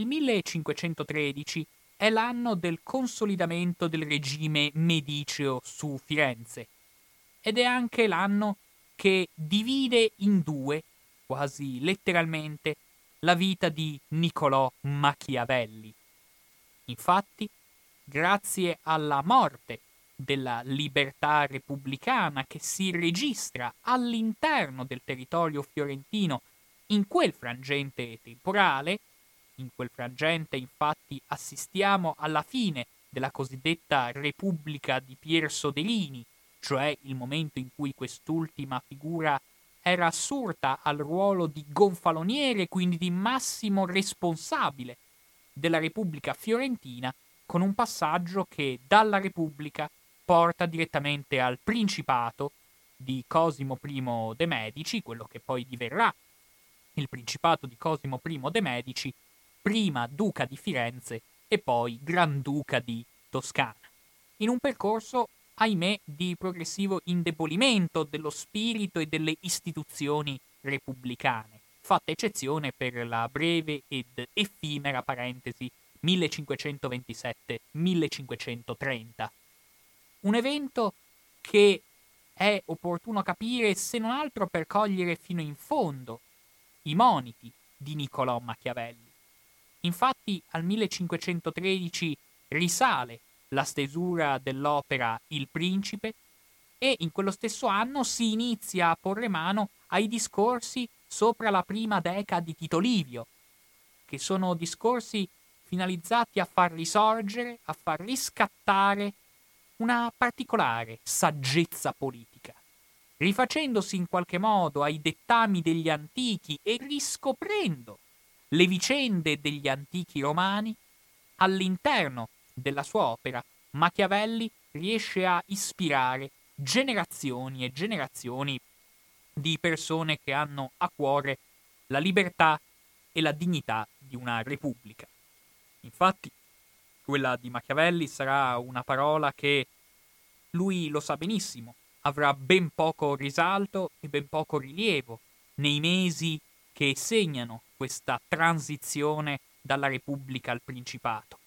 Il 1513 è l'anno del consolidamento del regime mediceo su Firenze ed è anche l'anno che divide in due, quasi letteralmente, la vita di Niccolò Machiavelli. Infatti, grazie alla morte della libertà repubblicana che si registra all'interno del territorio fiorentino in quel frangente temporale, in quel frangente infatti assistiamo alla fine della cosiddetta Repubblica di Pier Soderini, cioè il momento in cui quest'ultima figura era assurta al ruolo di gonfaloniere, quindi di massimo responsabile della Repubblica fiorentina, con un passaggio che dalla Repubblica porta direttamente al Principato di Cosimo I de' Medici, quello che poi diverrà. Il Principato di Cosimo I de' Medici, prima Duca di Firenze e poi Granduca di Toscana, in un percorso, ahimè, di progressivo indebolimento dello spirito e delle istituzioni repubblicane, fatta eccezione per la breve ed effimera parentesi 1527-1530. Un evento che è opportuno capire se non altro per cogliere fino in fondo i moniti di Niccolò Machiavelli. Infatti al 1513 risale la stesura dell'opera Il Principe e in quello stesso anno si inizia a porre mano ai discorsi sopra la prima deca di Tito Livio, che sono discorsi finalizzati a far risorgere, a far riscattare una particolare saggezza politica, rifacendosi in qualche modo ai dettami degli antichi e riscoprendo le vicende degli antichi romani, all'interno della sua opera Machiavelli riesce a ispirare generazioni e generazioni di persone che hanno a cuore la libertà e la dignità di una repubblica. Infatti, quella di Machiavelli sarà una parola che lui lo sa benissimo, avrà ben poco risalto e ben poco rilievo nei mesi che segnano questa transizione dalla Repubblica al Principato.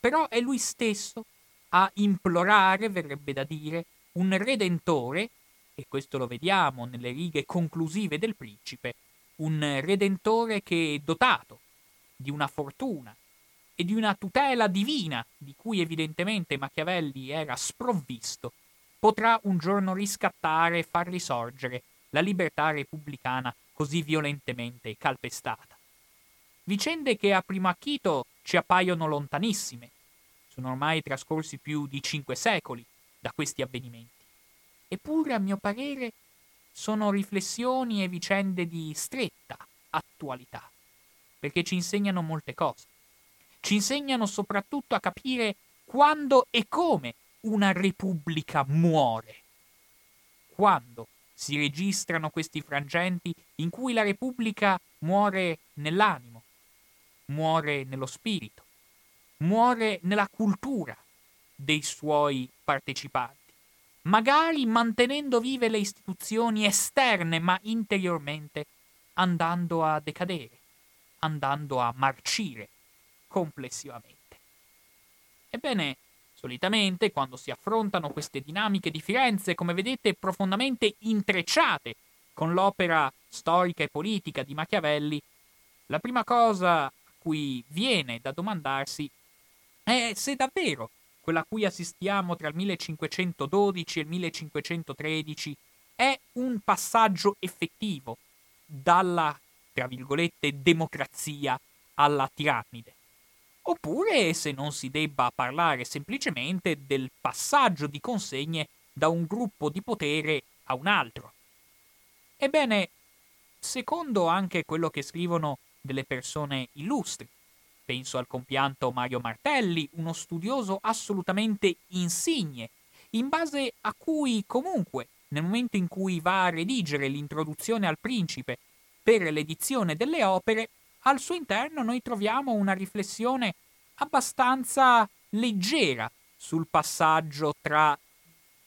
Però è lui stesso a implorare, verrebbe da dire, un redentore, e questo lo vediamo nelle righe conclusive del principe, un redentore che è dotato di una fortuna e di una tutela divina, di cui evidentemente Machiavelli era sprovvisto, potrà un giorno riscattare e far risorgere la libertà repubblicana così violentemente calpestata. Vicende che a primo acchito ci appaiono lontanissime. Sono ormai trascorsi più di cinque secoli da questi avvenimenti. Eppure, a mio parere, sono riflessioni e vicende di stretta attualità, perché ci insegnano molte cose. Ci insegnano soprattutto a capire quando e come una repubblica muore. Quando si registrano questi frangenti in cui la Repubblica muore nell'animo, muore nello spirito, muore nella cultura dei suoi partecipanti, magari mantenendo vive le istituzioni esterne, ma interiormente andando a decadere, andando a marcire complessivamente. Ebbene, Solitamente, quando si affrontano queste dinamiche di Firenze, come vedete, profondamente intrecciate con l'opera storica e politica di Machiavelli, la prima cosa a cui viene da domandarsi è se davvero quella a cui assistiamo tra il 1512 e il 1513 è un passaggio effettivo dalla, tra virgolette, democrazia alla tirannide oppure se non si debba parlare semplicemente del passaggio di consegne da un gruppo di potere a un altro. Ebbene, secondo anche quello che scrivono delle persone illustri, penso al compianto Mario Martelli, uno studioso assolutamente insigne, in base a cui comunque, nel momento in cui va a redigere l'introduzione al principe per l'edizione delle opere, al suo interno noi troviamo una riflessione abbastanza leggera sul passaggio tra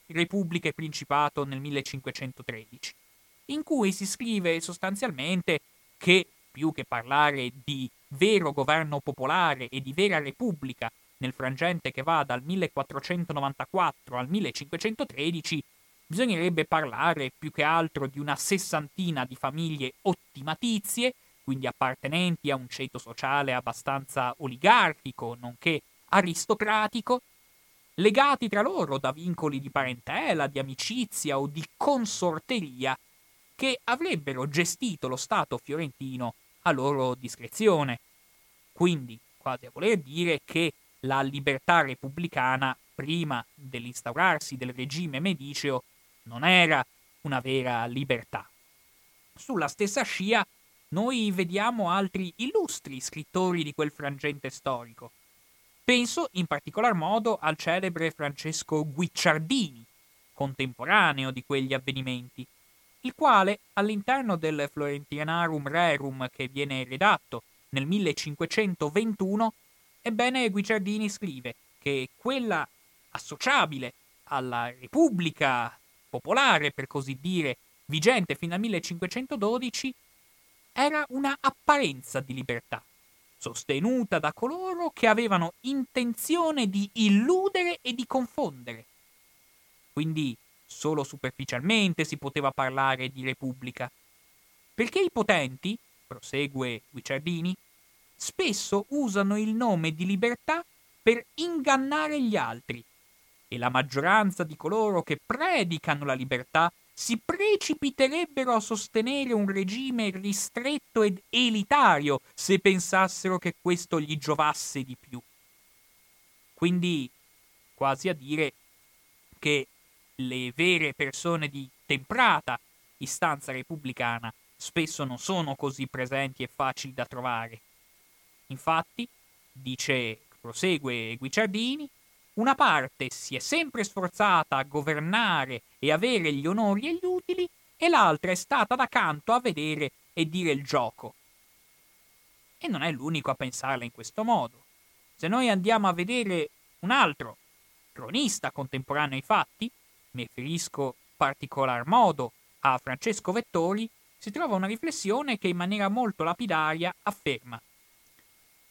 Repubblica e Principato nel 1513, in cui si scrive sostanzialmente che più che parlare di vero governo popolare e di vera repubblica nel frangente che va dal 1494 al 1513, bisognerebbe parlare più che altro di una sessantina di famiglie ottimatizie, quindi appartenenti a un ceto sociale abbastanza oligarchico, nonché aristocratico, legati tra loro da vincoli di parentela, di amicizia o di consorteria, che avrebbero gestito lo Stato fiorentino a loro discrezione. Quindi, quasi a voler dire che la libertà repubblicana, prima dell'instaurarsi del regime mediceo, non era una vera libertà. Sulla stessa scia noi vediamo altri illustri scrittori di quel frangente storico. Penso in particolar modo al celebre Francesco Guicciardini, contemporaneo di quegli avvenimenti, il quale all'interno del Florentinarum Rerum che viene redatto nel 1521, ebbene Guicciardini scrive che quella associabile alla Repubblica popolare, per così dire, vigente fino al 1512, era una apparenza di libertà, sostenuta da coloro che avevano intenzione di illudere e di confondere. Quindi solo superficialmente si poteva parlare di repubblica, perché i potenti, prosegue Guicciardini, spesso usano il nome di libertà per ingannare gli altri e la maggioranza di coloro che predicano la libertà si precipiterebbero a sostenere un regime ristretto ed elitario se pensassero che questo gli giovasse di più. Quindi, quasi a dire che le vere persone di temprata istanza repubblicana spesso non sono così presenti e facili da trovare. Infatti, dice, prosegue Guicciardini, una parte si è sempre sforzata a governare e avere gli onori e gli utili, e l'altra è stata da canto a vedere e dire il gioco. E non è l'unico a pensarla in questo modo. Se noi andiamo a vedere un altro cronista contemporaneo ai fatti, mi riferisco particolar modo a Francesco Vettori, si trova una riflessione che in maniera molto lapidaria afferma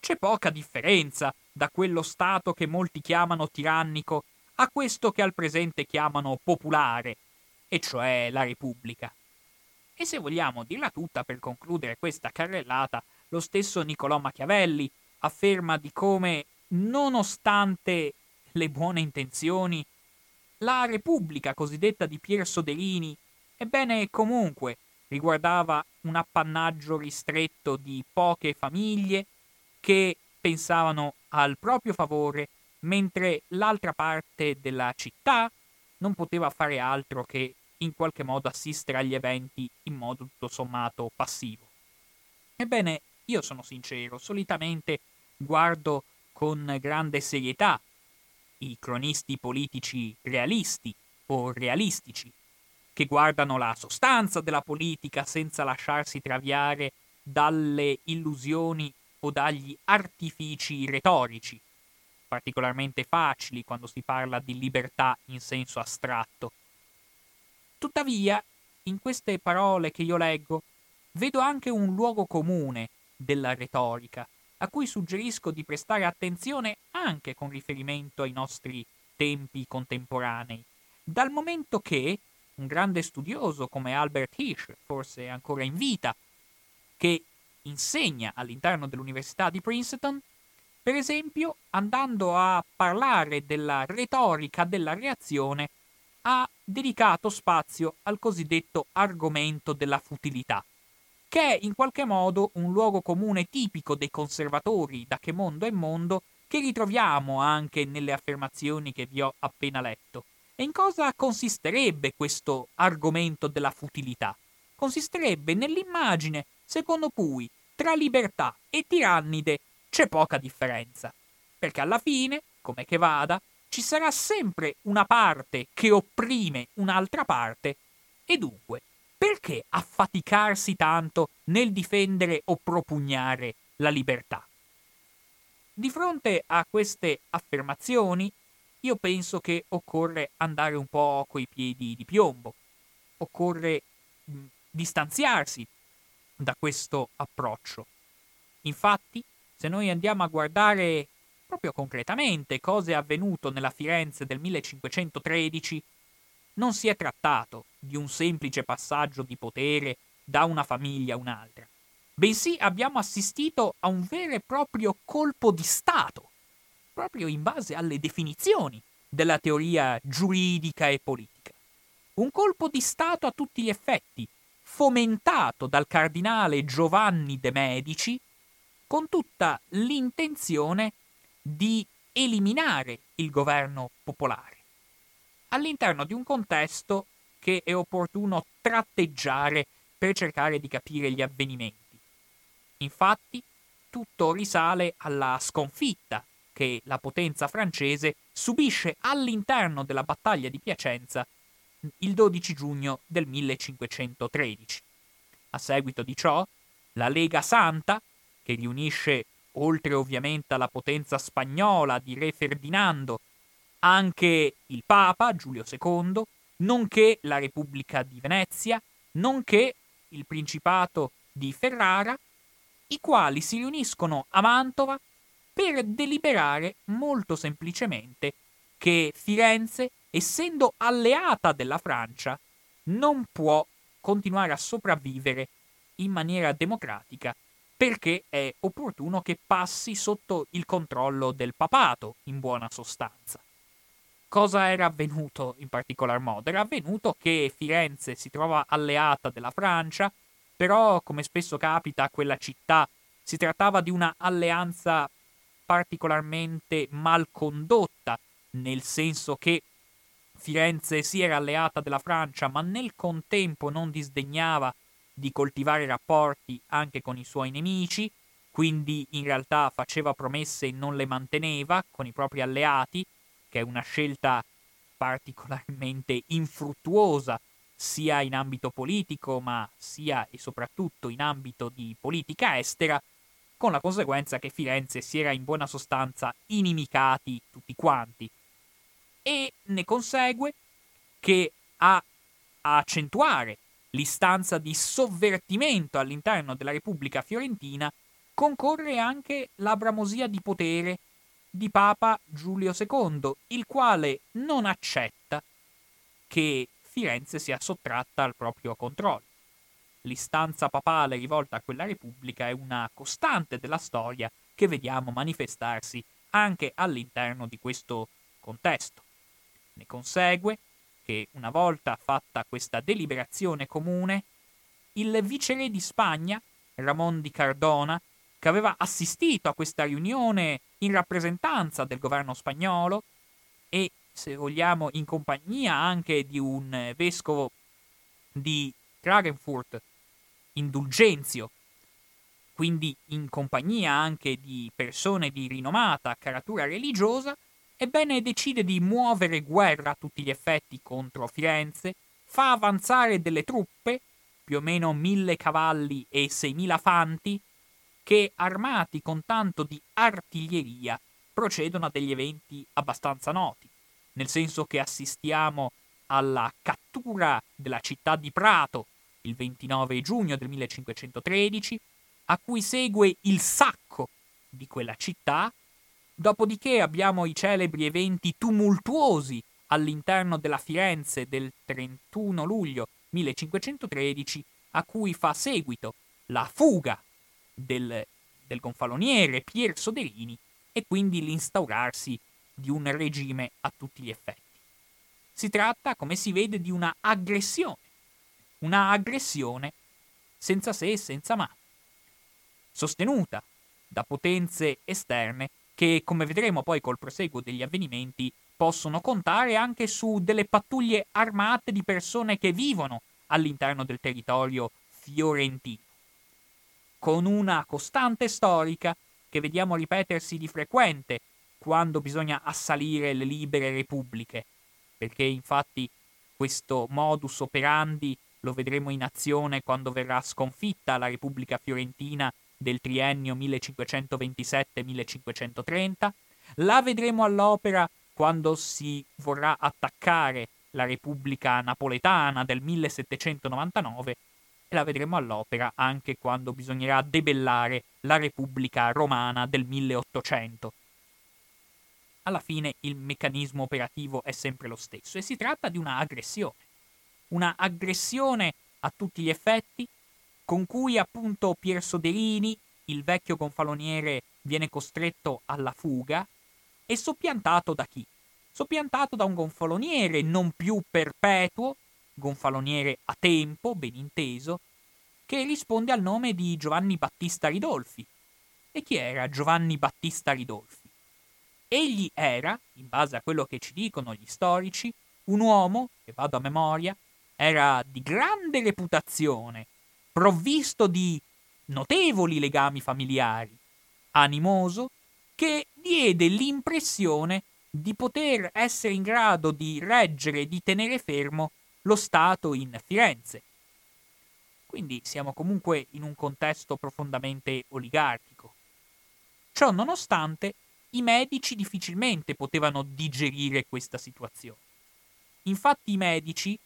c'è poca differenza da quello Stato che molti chiamano tirannico a questo che al presente chiamano popolare, e cioè la Repubblica. E se vogliamo dirla tutta per concludere questa carrellata, lo stesso Niccolò Machiavelli afferma di come, nonostante le buone intenzioni, la Repubblica cosiddetta di Pier Soderini, ebbene comunque riguardava un appannaggio ristretto di poche famiglie che pensavano al proprio favore, mentre l'altra parte della città non poteva fare altro che in qualche modo assistere agli eventi in modo tutto sommato passivo. Ebbene, io sono sincero, solitamente guardo con grande serietà i cronisti politici realisti o realistici, che guardano la sostanza della politica senza lasciarsi traviare dalle illusioni o dagli artifici retorici, particolarmente facili quando si parla di libertà in senso astratto. Tuttavia, in queste parole che io leggo, vedo anche un luogo comune della retorica, a cui suggerisco di prestare attenzione anche con riferimento ai nostri tempi contemporanei, dal momento che un grande studioso come Albert Hirsch, forse ancora in vita, che insegna all'interno dell'Università di Princeton, per esempio andando a parlare della retorica della reazione, ha dedicato spazio al cosiddetto argomento della futilità, che è in qualche modo un luogo comune tipico dei conservatori da che mondo è mondo, che ritroviamo anche nelle affermazioni che vi ho appena letto. E in cosa consisterebbe questo argomento della futilità? Consisterebbe nell'immagine secondo cui tra libertà e tirannide c'è poca differenza, perché alla fine, come che vada, ci sarà sempre una parte che opprime un'altra parte, e dunque, perché affaticarsi tanto nel difendere o propugnare la libertà? Di fronte a queste affermazioni, io penso che occorre andare un po' coi piedi di piombo, occorre distanziarsi da questo approccio. Infatti, se noi andiamo a guardare proprio concretamente cosa è avvenuto nella Firenze del 1513, non si è trattato di un semplice passaggio di potere da una famiglia a un'altra, bensì abbiamo assistito a un vero e proprio colpo di Stato, proprio in base alle definizioni della teoria giuridica e politica. Un colpo di Stato a tutti gli effetti, fomentato dal cardinale Giovanni de' Medici con tutta l'intenzione di eliminare il governo popolare all'interno di un contesto che è opportuno tratteggiare per cercare di capire gli avvenimenti. Infatti, tutto risale alla sconfitta che la potenza francese subisce all'interno della battaglia di Piacenza il 12 giugno del 1513. A seguito di ciò, la Lega Santa, che riunisce, oltre ovviamente alla potenza spagnola di Re Ferdinando, anche il Papa Giulio II, nonché la Repubblica di Venezia, nonché il Principato di Ferrara, i quali si riuniscono a Mantova per deliberare molto semplicemente che Firenze, essendo alleata della Francia, non può continuare a sopravvivere in maniera democratica perché è opportuno che passi sotto il controllo del papato, in buona sostanza. Cosa era avvenuto in particolar modo? Era avvenuto che Firenze si trova alleata della Francia, però come spesso capita a quella città si trattava di una alleanza particolarmente mal condotta, nel senso che Firenze si era alleata della Francia, ma nel contempo non disdegnava di coltivare rapporti anche con i suoi nemici, quindi in realtà faceva promesse e non le manteneva con i propri alleati, che è una scelta particolarmente infruttuosa sia in ambito politico, ma sia e soprattutto in ambito di politica estera, con la conseguenza che Firenze si era in buona sostanza inimicati tutti quanti. E ne consegue che a, accentuare l'istanza di sovvertimento all'interno della Repubblica Fiorentina concorre anche la bramosia di potere di Papa Giulio II, il quale non accetta che Firenze sia sottratta al proprio controllo. L'istanza papale rivolta a quella repubblica è una costante della storia che vediamo manifestarsi anche all'interno di questo contesto. Ne consegue che una volta fatta questa deliberazione comune, il viceré di Spagna, Ramon di Cardona, che aveva assistito a questa riunione in rappresentanza del governo spagnolo e, se vogliamo, in compagnia anche di un vescovo di Klagenfurt, Indulgenzio, quindi in compagnia anche di persone di rinomata caratura religiosa, ebbene decide di muovere guerra a tutti gli effetti contro Firenze, fa avanzare delle truppe, più o meno mille cavalli e seimila fanti, che, armati con tanto di artiglieria, procedono a degli eventi abbastanza noti, nel senso che assistiamo alla cattura della città di Prato il 29 giugno del 1513, a cui segue il sacco di quella città, dopodiché abbiamo i celebri eventi tumultuosi all'interno della Firenze del 31 luglio 1513, a cui fa seguito la fuga del, del gonfaloniere Pier Soderini e quindi l'instaurarsi di un regime a tutti gli effetti. Si tratta, come si vede, di una aggressione, una aggressione senza se e senza ma, sostenuta da potenze esterne che, come vedremo poi col proseguo degli avvenimenti, possono contare anche su delle pattuglie armate di persone che vivono all'interno del territorio fiorentino. Con una costante storica che vediamo ripetersi di frequente quando bisogna assalire le libere repubbliche, perché infatti questo modus operandi lo vedremo in azione quando verrà sconfitta la Repubblica Fiorentina del triennio 1527-1530, la vedremo all'opera quando si vorrà attaccare la Repubblica Napoletana del 1799 e la vedremo all'opera anche quando bisognerà debellare la Repubblica Romana del 1800. Alla fine il meccanismo operativo è sempre lo stesso e si tratta di una aggressione. Una aggressione a tutti gli effetti con cui appunto Pier Soderini, il vecchio gonfaloniere, viene costretto alla fuga e soppiantato da chi? Soppiantato da un gonfaloniere non più perpetuo, gonfaloniere a tempo, ben inteso, che risponde al nome di Giovanni Battista Ridolfi. E chi era Giovanni Battista Ridolfi? Egli era, in base a quello che ci dicono gli storici, un uomo, che vado a memoria, era di grande reputazione, provvisto di notevoli legami familiari, animoso, che diede l'impressione di poter essere in grado di reggere e di tenere fermo lo Stato in Firenze. Quindi siamo comunque in un contesto profondamente oligarchico. Ciò nonostante, i medici difficilmente potevano digerire questa situazione. Infatti i medici,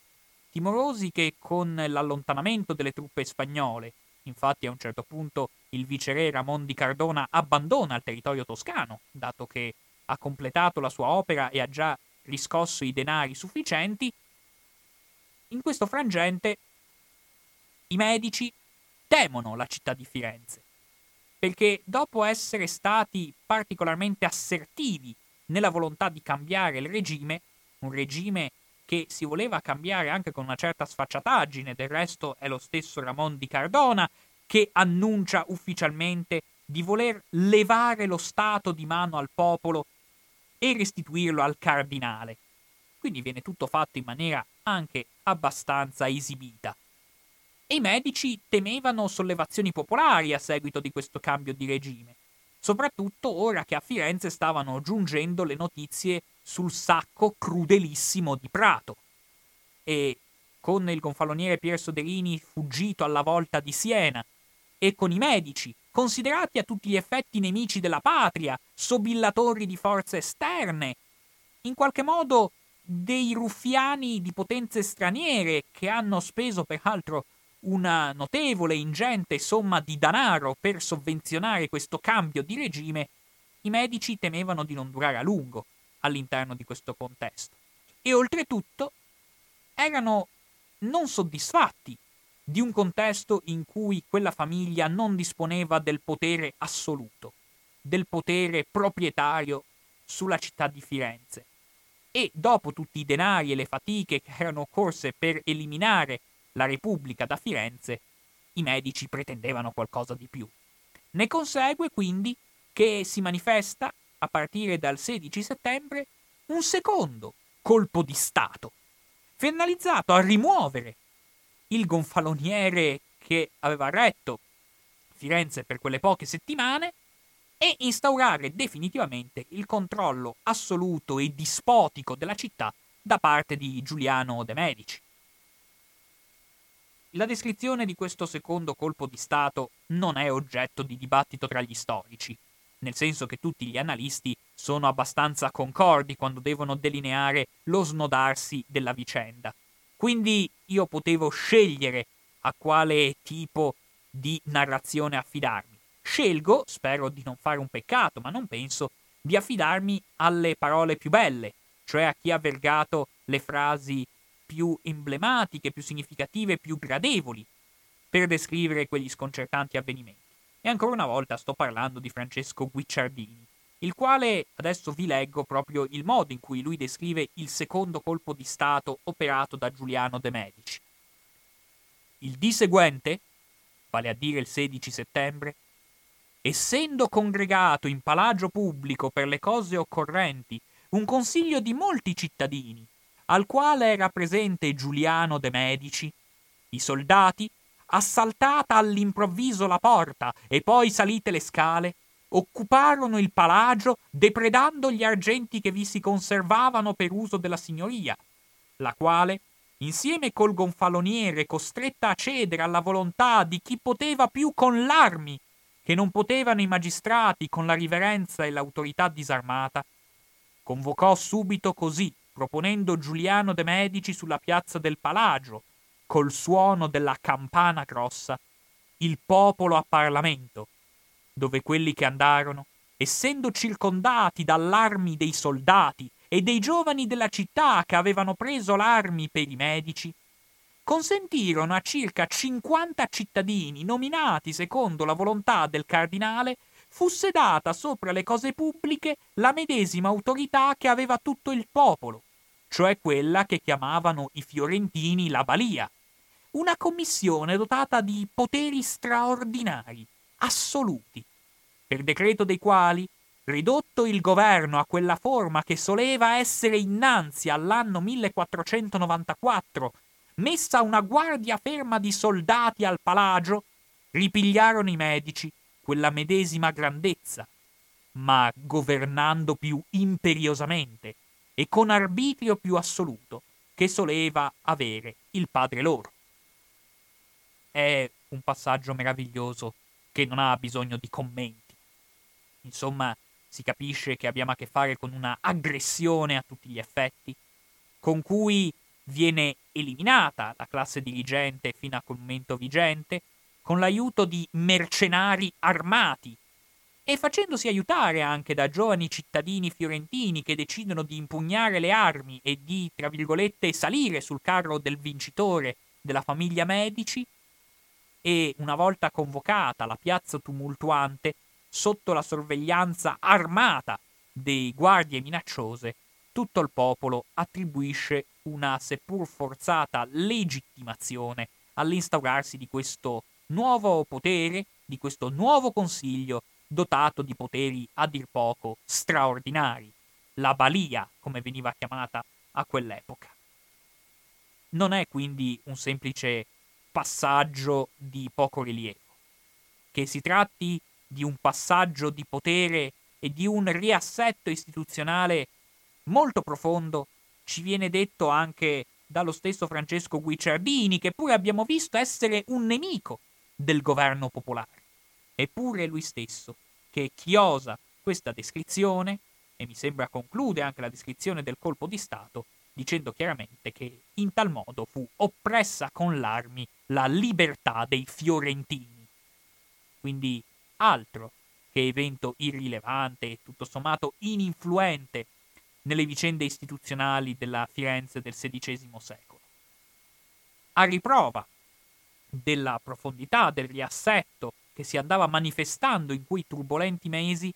timorosi che con l'allontanamento delle truppe spagnole, infatti a un certo punto il viceré Ramon di Cardona abbandona il territorio toscano, dato che ha completato la sua opera e ha già riscosso i denari sufficienti, in questo frangente i medici temono la città di Firenze, perché dopo essere stati particolarmente assertivi nella volontà di cambiare il regime, un regime che si voleva cambiare anche con una certa sfacciataggine, del resto è lo stesso Ramon di Cardona che annuncia ufficialmente di voler levare lo Stato di mano al popolo e restituirlo al cardinale. Quindi viene tutto fatto in maniera anche abbastanza esibita. E i medici temevano sollevazioni popolari a seguito di questo cambio di regime, soprattutto ora che a Firenze stavano giungendo le notizie sul sacco crudelissimo di Prato. E con il gonfaloniere Pier Soderini fuggito alla volta di Siena, e con i medici, considerati a tutti gli effetti nemici della patria, sobillatori di forze esterne, in qualche modo dei ruffiani di potenze straniere che hanno speso peraltro una notevole, ingente somma di denaro per sovvenzionare questo cambio di regime, i medici temevano di non durare a lungo all'interno di questo contesto. E oltretutto erano non soddisfatti di un contesto in cui quella famiglia non disponeva del potere assoluto, del potere proprietario sulla città di Firenze e dopo tutti i denari e le fatiche che erano occorse per eliminare la Repubblica da Firenze, i medici pretendevano qualcosa di più. Ne consegue quindi che si manifesta, a partire dal 16 settembre, un secondo colpo di Stato, finalizzato a rimuovere il gonfaloniere che aveva retto Firenze per quelle poche settimane e instaurare definitivamente il controllo assoluto e dispotico della città da parte di Giuliano de' Medici. La descrizione di questo secondo colpo di Stato non è oggetto di dibattito tra gli storici, nel senso che tutti gli analisti sono abbastanza concordi quando devono delineare lo snodarsi della vicenda. Quindi io potevo scegliere a quale tipo di narrazione affidarmi. Scelgo, spero di non fare un peccato, ma non penso, di affidarmi alle parole più belle, cioè a chi ha vergato le frasi più emblematiche, più significative, più gradevoli, per descrivere quegli sconcertanti avvenimenti. E ancora una volta sto parlando di Francesco Guicciardini, il quale adesso vi leggo proprio il modo in cui lui descrive il secondo colpo di Stato operato da Giuliano de' Medici. Il dì seguente, vale a dire il 16 settembre, essendo congregato in palagio pubblico per le cose occorrenti un consiglio di molti cittadini, al quale era presente Giuliano de' Medici, i soldati, assaltata all'improvviso la porta e poi salite le scale, occuparono il palagio depredando gli argenti che vi si conservavano per uso della signoria, la quale, insieme col gonfaloniere costretta a cedere alla volontà di chi poteva più con l'armi che non potevano i magistrati con la riverenza e l'autorità disarmata, convocò subito così, proponendo Giuliano de' Medici sulla piazza del Palagio, col suono della campana grossa, il popolo a Parlamento, dove quelli che andarono, essendo circondati dall'armi dei soldati e dei giovani della città che avevano preso l'armi per i medici, consentirono a circa 50 cittadini nominati secondo la volontà del cardinale fosse data sopra le cose pubbliche la medesima autorità che aveva tutto il popolo, cioè quella che chiamavano i fiorentini la balia, una commissione dotata di poteri straordinari, assoluti, per decreto dei quali, ridotto il governo a quella forma che soleva essere innanzi all'anno 1494, messa una guardia ferma di soldati al palagio, ripigliarono i medici quella medesima grandezza, ma governando più imperiosamente e con arbitrio più assoluto che soleva avere il padre loro. È un passaggio meraviglioso che non ha bisogno di commenti. Insomma, si capisce che abbiamo a che fare con una aggressione a tutti gli effetti, con cui viene eliminata la classe dirigente fino a quel momento vigente, con l'aiuto di mercenari armati e facendosi aiutare anche da giovani cittadini fiorentini che decidono di impugnare le armi e di, tra virgolette, salire sul carro del vincitore della famiglia Medici, e una volta convocata la piazza tumultuante, sotto la sorveglianza armata dei guardie minacciose, tutto il popolo attribuisce una seppur forzata legittimazione all'instaurarsi di questo nuovo potere, di questo nuovo consiglio dotato di poteri a dir poco straordinari, la balia, come veniva chiamata a quell'epoca. Non è quindi un semplice passaggio di poco rilievo, che si tratti di un passaggio di potere e di un riassetto istituzionale molto profondo, ci viene detto anche dallo stesso Francesco Guicciardini, che pure abbiamo visto essere un nemico del governo popolare. Eppure lui stesso, che chiosa questa descrizione, e mi sembra conclude anche la descrizione del colpo di Stato, dicendo chiaramente che in tal modo fu oppressa con l'armi la libertà dei fiorentini. Quindi altro che evento irrilevante e tutto sommato ininfluente nelle vicende istituzionali della Firenze del XVI secolo. A riprova della profondità del riassetto che si andava manifestando in quei turbolenti mesi,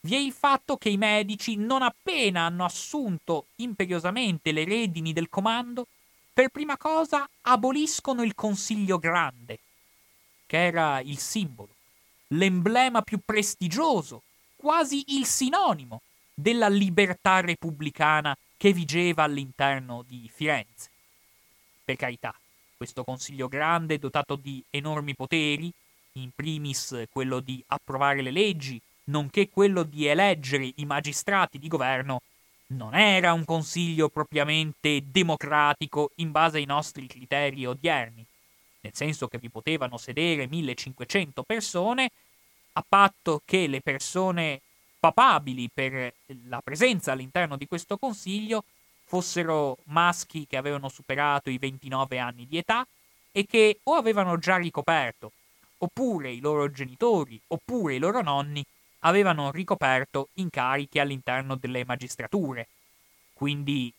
vi è il fatto che i medici, non appena hanno assunto imperiosamente le redini del comando, per prima cosa aboliscono il Consiglio Grande, che era il simbolo, l'emblema più prestigioso, quasi il sinonimo della libertà repubblicana che vigeva all'interno di Firenze. Per carità, questo Consiglio Grande, dotato di enormi poteri, in primis quello di approvare le leggi, nonché quello di eleggere i magistrati di governo, non era un consiglio propriamente democratico in base ai nostri criteri odierni, nel senso che vi potevano sedere 1500 persone, a patto che le persone papabili per la presenza all'interno di questo consiglio fossero maschi che avevano superato i 29 anni di età e che o avevano già ricoperto, oppure i loro genitori, oppure i loro nonni avevano ricoperto incarichi all'interno delle magistrature. Quindi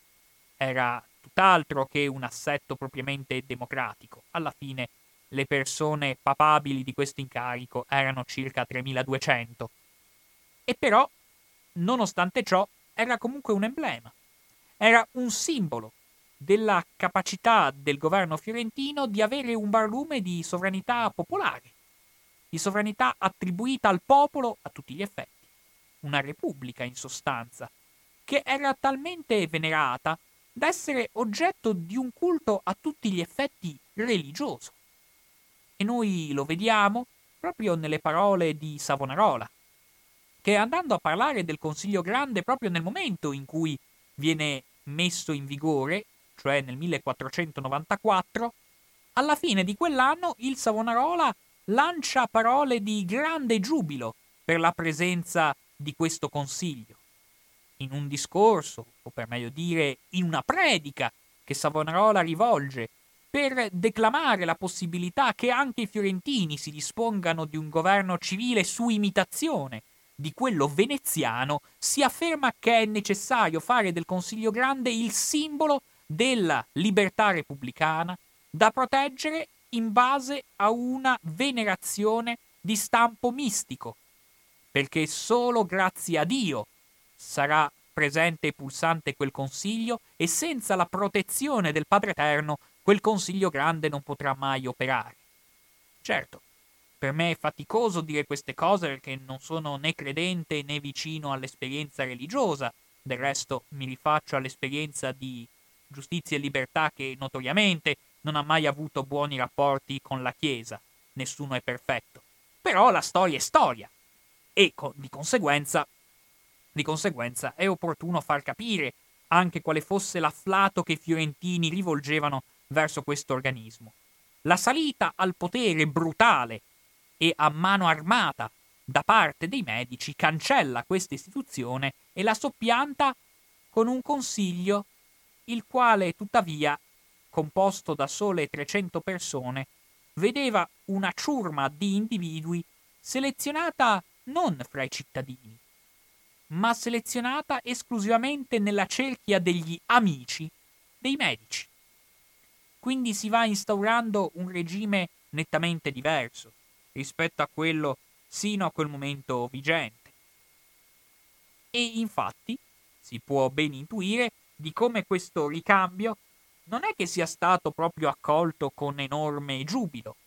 era tutt'altro che un assetto propriamente democratico. Alla fine le persone papabili di questo incarico erano circa 3200. E però, nonostante ciò, era comunque un emblema. Era un simbolo della capacità del governo fiorentino di avere un barlume di sovranità popolare, di sovranità attribuita al popolo a tutti gli effetti. Una repubblica, in sostanza, che era talmente venerata da essere oggetto di un culto a tutti gli effetti religioso. E noi lo vediamo proprio nelle parole di Savonarola, che andando a parlare del Consiglio Grande proprio nel momento in cui viene messo in vigore, cioè nel 1494, alla fine di quell'anno il Savonarola lancia parole di grande giubilo per la presenza di questo consiglio. In un discorso, o per meglio dire in una predica che Savonarola rivolge per declamare la possibilità che anche i fiorentini si dispongano di un governo civile su imitazione di quello veneziano, si afferma che è necessario fare del Consiglio Grande il simbolo della libertà repubblicana da proteggere in base a una venerazione di stampo mistico, perché solo grazie a Dio sarà presente e pulsante quel consiglio e senza la protezione del Padre Eterno quel consiglio grande non potrà mai operare. Certo, per me è faticoso dire queste cose perché non sono né credente né vicino all'esperienza religiosa, del resto mi rifaccio all'esperienza di giustizia e libertà che notoriamente non ha mai avuto buoni rapporti con la Chiesa, nessuno è perfetto. Però la storia è storia e di conseguenza, di conseguenza è opportuno far capire anche quale fosse l'afflato che i fiorentini rivolgevano verso questo organismo. La salita al potere brutale e a mano armata da parte dei medici cancella questa istituzione e la soppianta con un consiglio il quale tuttavia, composto da sole 300 persone, vedeva una ciurma di individui selezionata non fra i cittadini, ma selezionata esclusivamente nella cerchia degli amici dei medici. Quindi si va instaurando un regime nettamente diverso rispetto a quello sino a quel momento vigente. E infatti si può ben intuire di come questo ricambio non è che sia stato proprio accolto con enorme giubilo.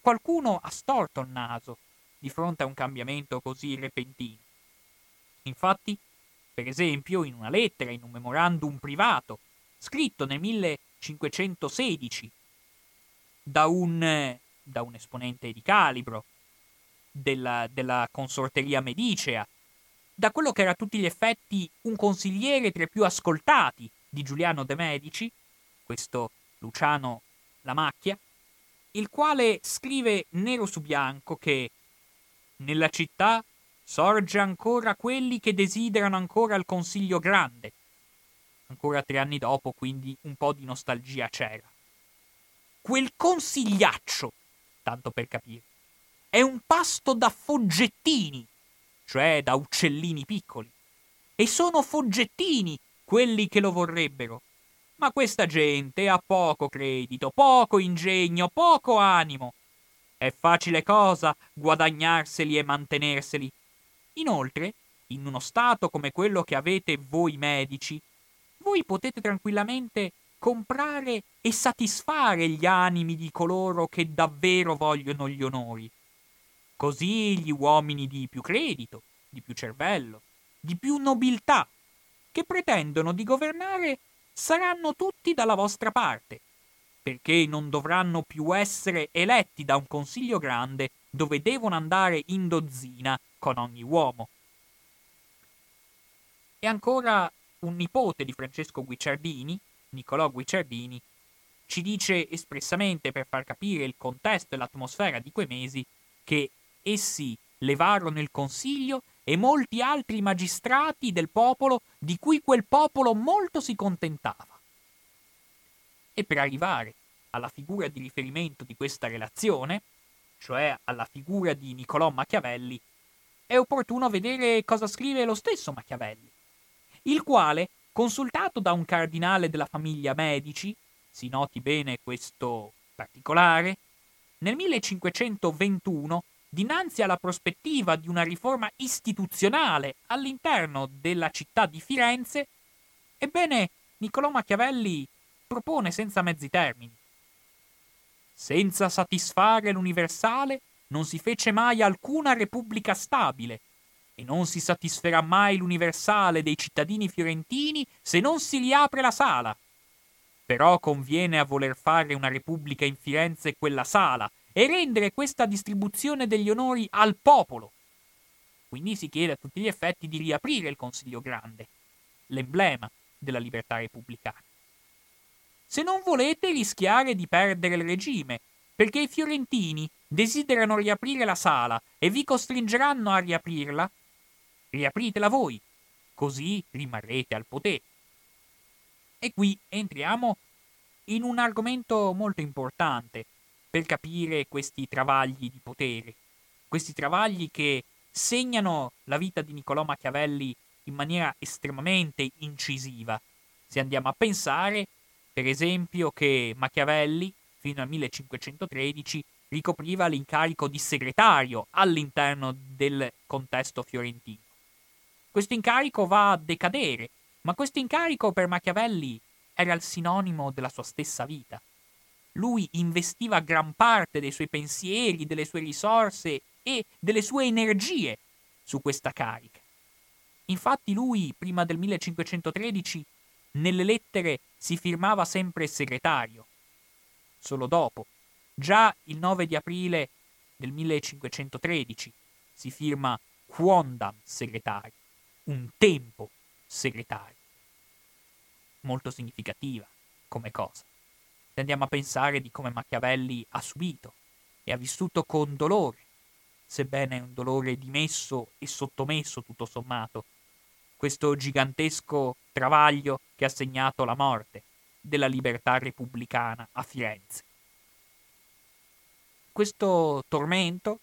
Qualcuno ha storto il naso di fronte a un cambiamento così repentino. Infatti, per esempio, in una lettera, in un memorandum privato, scritto nel 1516 da un, da un esponente di calibro della, della consorteria medicea, da quello che era a tutti gli effetti un consigliere tra i più ascoltati di Giuliano de Medici, questo Luciano La Macchia, il quale scrive nero su bianco che nella città sorge ancora quelli che desiderano ancora il Consiglio Grande, ancora tre anni dopo, quindi un po' di nostalgia c'era. Quel consigliaccio, tanto per capire, è un pasto da foggettini, cioè da uccellini piccoli. E sono foggettini quelli che lo vorrebbero. Ma questa gente ha poco credito, poco ingegno, poco animo. È facile cosa guadagnarseli e mantenerseli. Inoltre, in uno stato come quello che avete voi medici, voi potete tranquillamente comprare e satisfare gli animi di coloro che davvero vogliono gli onori. Così gli uomini di più credito, di più cervello, di più nobiltà, che pretendono di governare, saranno tutti dalla vostra parte, perché non dovranno più essere eletti da un consiglio grande dove devono andare in dozzina con ogni uomo. E ancora un nipote di Francesco Guicciardini, Niccolò Guicciardini, ci dice espressamente per far capire il contesto e l'atmosfera di quei mesi che essi levarono il consiglio e molti altri magistrati del popolo di cui quel popolo molto si contentava. E per arrivare alla figura di riferimento di questa relazione, cioè alla figura di Niccolò Machiavelli, è opportuno vedere cosa scrive lo stesso Machiavelli il quale, consultato da un cardinale della famiglia Medici, si noti bene questo particolare, nel 1521, dinanzi alla prospettiva di una riforma istituzionale all'interno della città di Firenze, ebbene Niccolò Machiavelli propone senza mezzi termini. Senza satisfare l'universale non si fece mai alcuna repubblica stabile, e non si satisferà mai l'universale dei cittadini fiorentini se non si riapre la sala. Però conviene a voler fare una repubblica in Firenze quella sala e rendere questa distribuzione degli onori al popolo. Quindi si chiede a tutti gli effetti di riaprire il Consiglio Grande, l'emblema della libertà repubblicana. Se non volete rischiare di perdere il regime, perché i fiorentini desiderano riaprire la sala e vi costringeranno a riaprirla, riapritela voi, così rimarrete al potere. E qui entriamo in un argomento molto importante per capire questi travagli di potere, questi travagli che segnano la vita di Niccolò Machiavelli in maniera estremamente incisiva. Se andiamo a pensare, per esempio, che Machiavelli, fino al 1513, ricopriva l'incarico di segretario all'interno del contesto fiorentino. Questo incarico va a decadere, ma questo incarico per Machiavelli era il sinonimo della sua stessa vita. Lui investiva gran parte dei suoi pensieri, delle sue risorse e delle sue energie su questa carica. Infatti lui, prima del 1513, nelle lettere si firmava sempre segretario. Solo dopo, Già il 9 di aprile del 1513 si firma Quondam segretario, un tempo segretario. Molto significativa come cosa. Se andiamo a pensare di come Machiavelli ha subito e ha vissuto con dolore, sebbene un dolore dimesso e sottomesso tutto sommato, questo gigantesco travaglio che ha segnato la morte della libertà repubblicana a Firenze. Questo tormento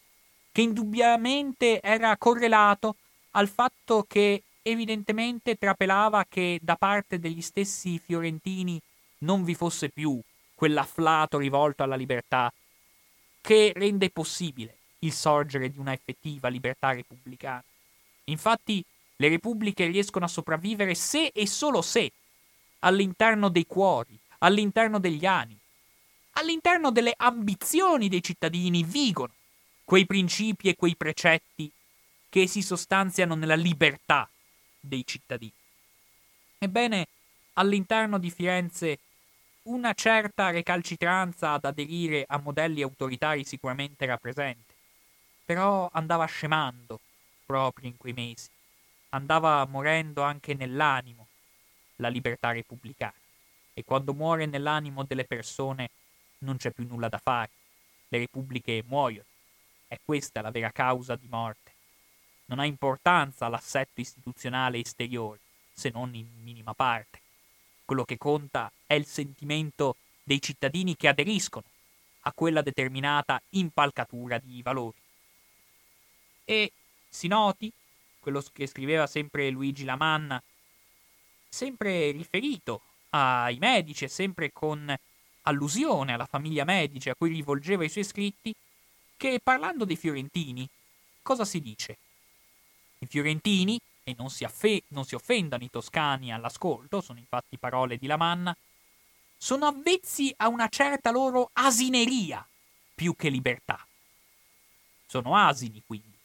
che indubbiamente era correlato al fatto che evidentemente trapelava che da parte degli stessi fiorentini non vi fosse più quell'afflato rivolto alla libertà che rende possibile il sorgere di una effettiva libertà repubblicana. Infatti le repubbliche riescono a sopravvivere se e solo se all'interno dei cuori, all'interno degli animi, all'interno delle ambizioni dei cittadini vigono quei principi e quei precetti che si sostanziano nella libertà dei cittadini. Ebbene, all'interno di Firenze una certa recalcitranza ad aderire a modelli autoritari sicuramente era presente, però andava scemando proprio in quei mesi, andava morendo anche nell'animo la libertà repubblicana e quando muore nell'animo delle persone non c'è più nulla da fare. Le repubbliche muoiono. È questa la vera causa di morte. Non ha importanza l'assetto istituzionale esteriore, se non in minima parte. Quello che conta è il sentimento dei cittadini che aderiscono a quella determinata impalcatura di valori. E si noti, quello che scriveva sempre Luigi Lamanna, sempre riferito ai medici e sempre con allusione alla famiglia Medici a cui rivolgeva i suoi scritti, che parlando dei fiorentini, cosa si dice? I fiorentini, e non si, affe- non si offendano i toscani all'ascolto, sono infatti parole di Lamanna, sono avvezzi a una certa loro asineria più che libertà. Sono asini, quindi.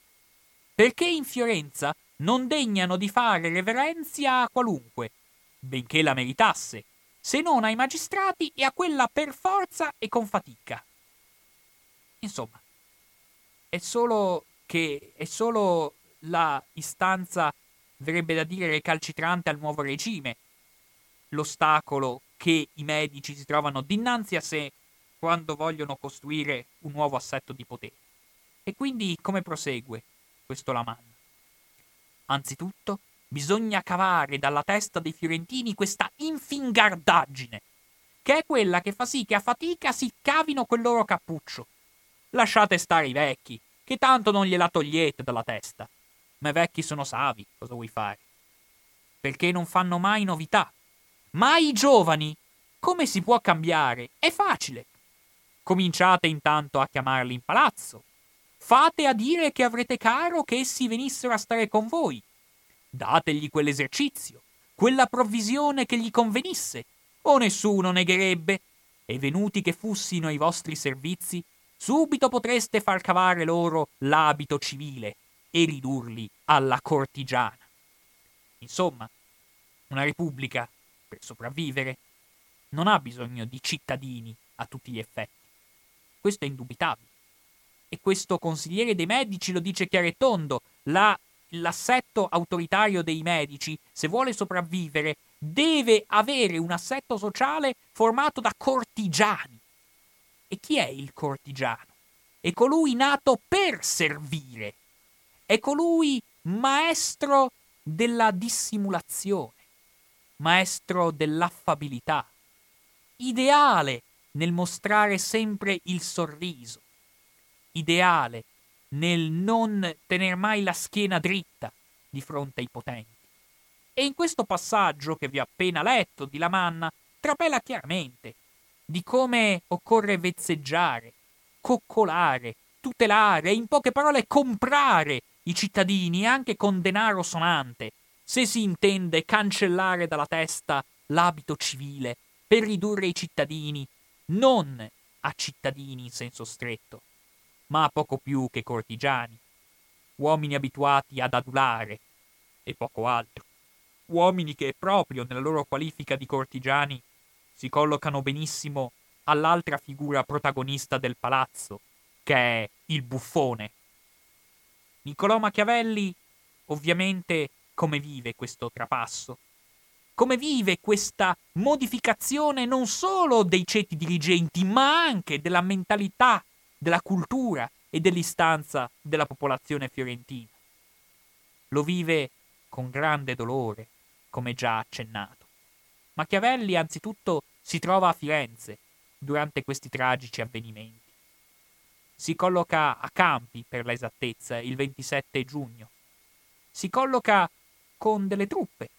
Perché in Fiorenza non degnano di fare reverenzia a qualunque, benché la meritasse, se non ai magistrati e a quella per forza e con fatica. Insomma, è solo che è solo la istanza, verrebbe da dire, recalcitrante al nuovo regime, l'ostacolo che i medici si trovano dinanzi a sé quando vogliono costruire un nuovo assetto di potere. E quindi come prosegue questo Lamanna? Anzitutto, Bisogna cavare dalla testa dei fiorentini questa infingardaggine, che è quella che fa sì che a fatica si cavino quel loro cappuccio. Lasciate stare i vecchi, che tanto non gliela togliete dalla testa. Ma i vecchi sono savi, cosa vuoi fare? Perché non fanno mai novità. Ma i giovani, come si può cambiare? È facile. Cominciate intanto a chiamarli in palazzo. Fate a dire che avrete caro che essi venissero a stare con voi dategli quell'esercizio, quella provvisione che gli convenisse, o nessuno negherebbe, e venuti che fussino i vostri servizi, subito potreste far cavare loro l'abito civile e ridurli alla cortigiana. Insomma, una repubblica, per sopravvivere, non ha bisogno di cittadini a tutti gli effetti. Questo è indubitabile. E questo consigliere dei medici lo dice chiaro e tondo, la l'assetto autoritario dei medici, se vuole sopravvivere, deve avere un assetto sociale formato da cortigiani. E chi è il cortigiano? È colui nato per servire. È colui maestro della dissimulazione, maestro dell'affabilità. ideale nel mostrare sempre il sorriso, ideale nel non tener mai la schiena dritta di fronte ai potenti. E in questo passaggio che vi ho appena letto di Lamanna trapela chiaramente di come occorre vezzeggiare, coccolare, tutelare in poche parole comprare i cittadini anche con denaro sonante, se si intende cancellare dalla testa l'abito civile per ridurre i cittadini non a cittadini in senso stretto, ma a poco più che cortigiani, uomini abituati ad adulare e poco altro, uomini che proprio nella loro qualifica di cortigiani si collocano benissimo all'altra figura protagonista del palazzo, che è il buffone. Niccolò Machiavelli, ovviamente, come vive questo trapasso? come vive questa modificazione non solo dei ceti dirigenti, ma anche della mentalità, della cultura e dell'istanza della popolazione fiorentina. Lo vive con grande dolore, come già accennato. Machiavelli anzitutto si trova a Firenze durante questi tragici avvenimenti. Si colloca a Campi, per l'esattezza, il 27 giugno. Si colloca con delle truppe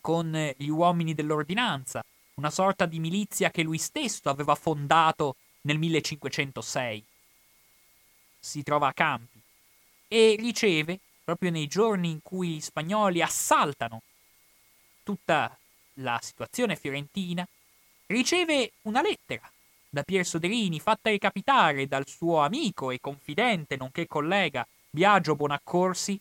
con gli uomini dell'ordinanza, una sorta di milizia che lui stesso aveva fondato nel 1506. Si trova a Campi e riceve, proprio nei giorni in cui gli spagnoli assaltano tutta la situazione fiorentina, riceve una lettera da Pier Soderini fatta recapitare dal suo amico e confidente, nonché collega Biagio Bonaccorsi,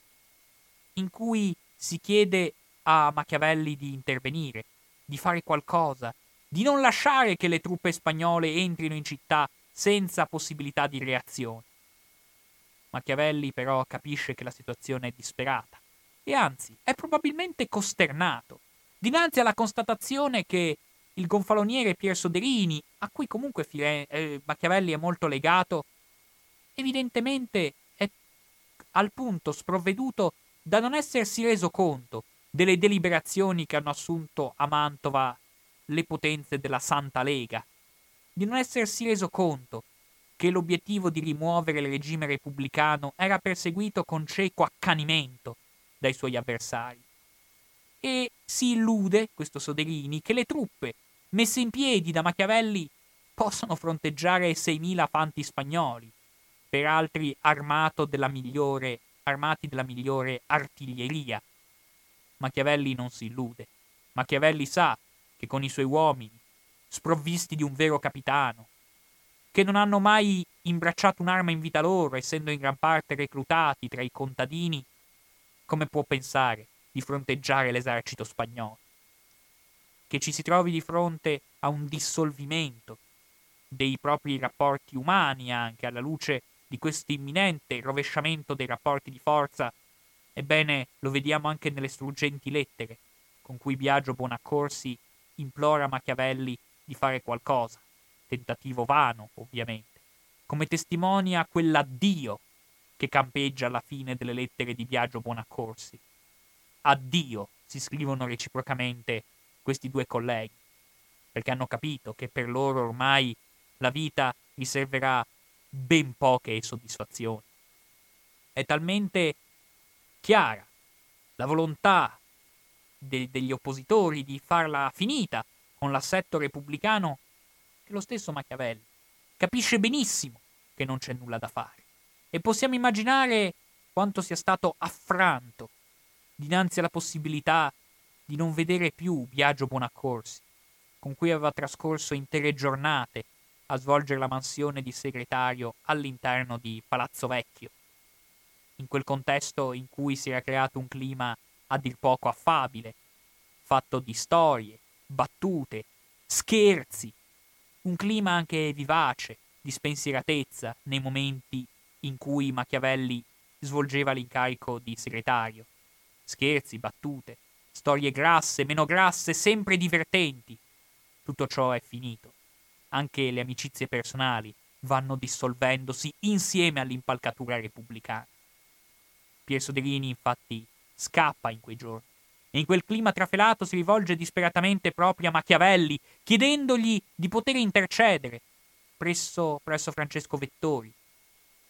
in cui si chiede a Machiavelli di intervenire, di fare qualcosa, di non lasciare che le truppe spagnole entrino in città senza possibilità di reazione. Machiavelli però capisce che la situazione è disperata e anzi è probabilmente costernato dinanzi alla constatazione che il gonfaloniere Pier Soderini, a cui comunque Fire- eh, Machiavelli è molto legato, evidentemente è al punto sprovveduto da non essersi reso conto delle deliberazioni che hanno assunto a Mantova le potenze della Santa Lega, di non essersi reso conto che l'obiettivo di rimuovere il regime repubblicano era perseguito con cieco accanimento dai suoi avversari. E si illude, questo Soderini, che le truppe messe in piedi da Machiavelli possono fronteggiare 6.000 fanti spagnoli, peraltri della migliore, armati della migliore artiglieria, Machiavelli non si illude. Machiavelli sa che con i suoi uomini, sprovvisti di un vero capitano, che non hanno mai imbracciato un'arma in vita loro, essendo in gran parte reclutati tra i contadini, come può pensare di fronteggiare l'esercito spagnolo? Che ci si trovi di fronte a un dissolvimento dei propri rapporti umani anche alla luce di questo imminente rovesciamento dei rapporti di forza Ebbene, lo vediamo anche nelle struggenti lettere con cui Biagio Bonaccorsi implora Machiavelli di fare qualcosa, tentativo vano, ovviamente, come testimonia quell'addio che campeggia alla fine delle lettere di Biagio Bonaccorsi. Addio, si scrivono reciprocamente questi due colleghi, perché hanno capito che per loro ormai la vita riserverà ben poche soddisfazioni. È talmente chiara la volontà de- degli oppositori di farla finita con l'assetto repubblicano che lo stesso Machiavelli capisce benissimo che non c'è nulla da fare. E possiamo immaginare quanto sia stato affranto dinanzi alla possibilità di non vedere più Biagio Bonaccorsi, con cui aveva trascorso intere giornate a svolgere la mansione di segretario all'interno di Palazzo Vecchio in quel contesto in cui si era creato un clima a dir poco affabile, fatto di storie, battute, scherzi, un clima anche vivace, di spensieratezza nei momenti in cui Machiavelli svolgeva l'incarico di segretario. Scherzi, battute, storie grasse, meno grasse, sempre divertenti. Tutto ciò è finito. Anche le amicizie personali vanno dissolvendosi insieme all'impalcatura repubblicana. Pier Soderini infatti scappa in quei giorni, e in quel clima trafelato si rivolge disperatamente proprio a Machiavelli, chiedendogli di poter intercedere presso, presso Francesco Vettori,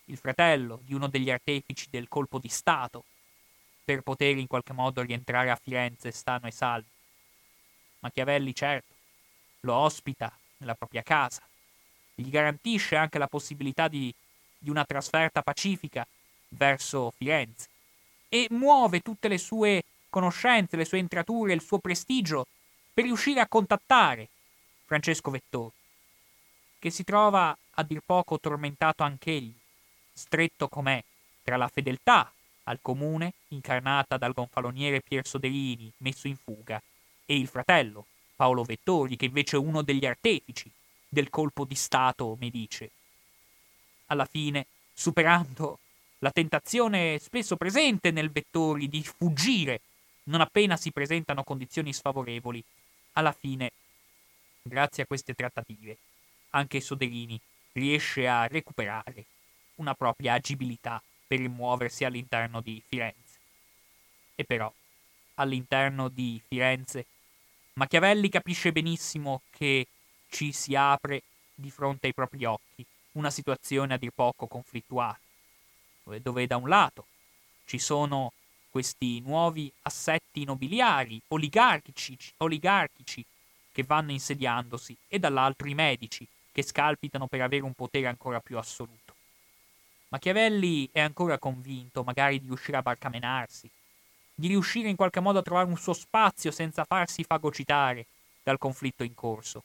il fratello di uno degli artefici del colpo di Stato, per poter in qualche modo rientrare a Firenze sano e salvo. Machiavelli, certo, lo ospita nella propria casa, gli garantisce anche la possibilità di, di una trasferta pacifica verso Firenze e muove tutte le sue conoscenze, le sue entrature, il suo prestigio per riuscire a contattare Francesco Vettori, che si trova a dir poco tormentato anch'egli, stretto com'è tra la fedeltà al comune, incarnata dal gonfaloniere Pier Soderini, messo in fuga, e il fratello, Paolo Vettori, che invece è uno degli artefici del colpo di Stato Medice. Alla fine, superando la tentazione spesso presente nel Vettori di fuggire non appena si presentano condizioni sfavorevoli, alla fine, grazie a queste trattative, anche Soderini riesce a recuperare una propria agibilità per muoversi all'interno di Firenze. E però, all'interno di Firenze, Machiavelli capisce benissimo che ci si apre di fronte ai propri occhi una situazione a dir poco conflittuale, dove da un lato ci sono questi nuovi assetti nobiliari, oligarchici, oligarchici che vanno insediandosi e dall'altro i medici che scalpitano per avere un potere ancora più assoluto. Machiavelli è ancora convinto magari di riuscire a barcamenarsi, di riuscire in qualche modo a trovare un suo spazio senza farsi fagocitare dal conflitto in corso.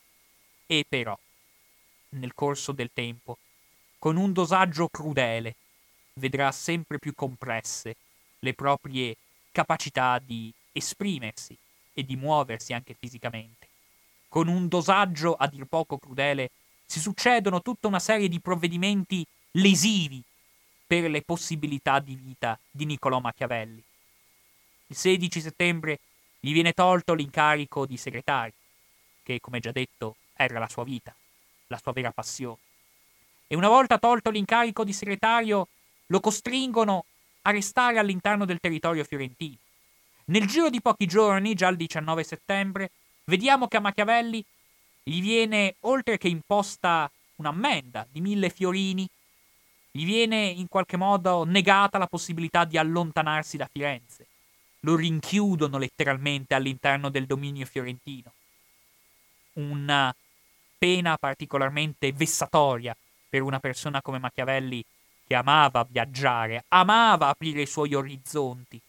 E però, nel corso del tempo, con un dosaggio crudele, vedrà sempre più compresse le proprie capacità di esprimersi e di muoversi anche fisicamente. Con un dosaggio a dir poco crudele si succedono tutta una serie di provvedimenti lesivi per le possibilità di vita di Niccolò Machiavelli. Il 16 settembre gli viene tolto l'incarico di segretario, che come già detto era la sua vita, la sua vera passione. E una volta tolto l'incarico di segretario lo costringono a restare all'interno del territorio fiorentino. Nel giro di pochi giorni, già il 19 settembre, vediamo che a Machiavelli gli viene, oltre che imposta un'ammenda di mille fiorini, gli viene in qualche modo negata la possibilità di allontanarsi da Firenze. Lo rinchiudono letteralmente all'interno del dominio fiorentino. Una pena particolarmente vessatoria per una persona come Machiavelli che amava viaggiare, amava aprire i suoi orizzonti,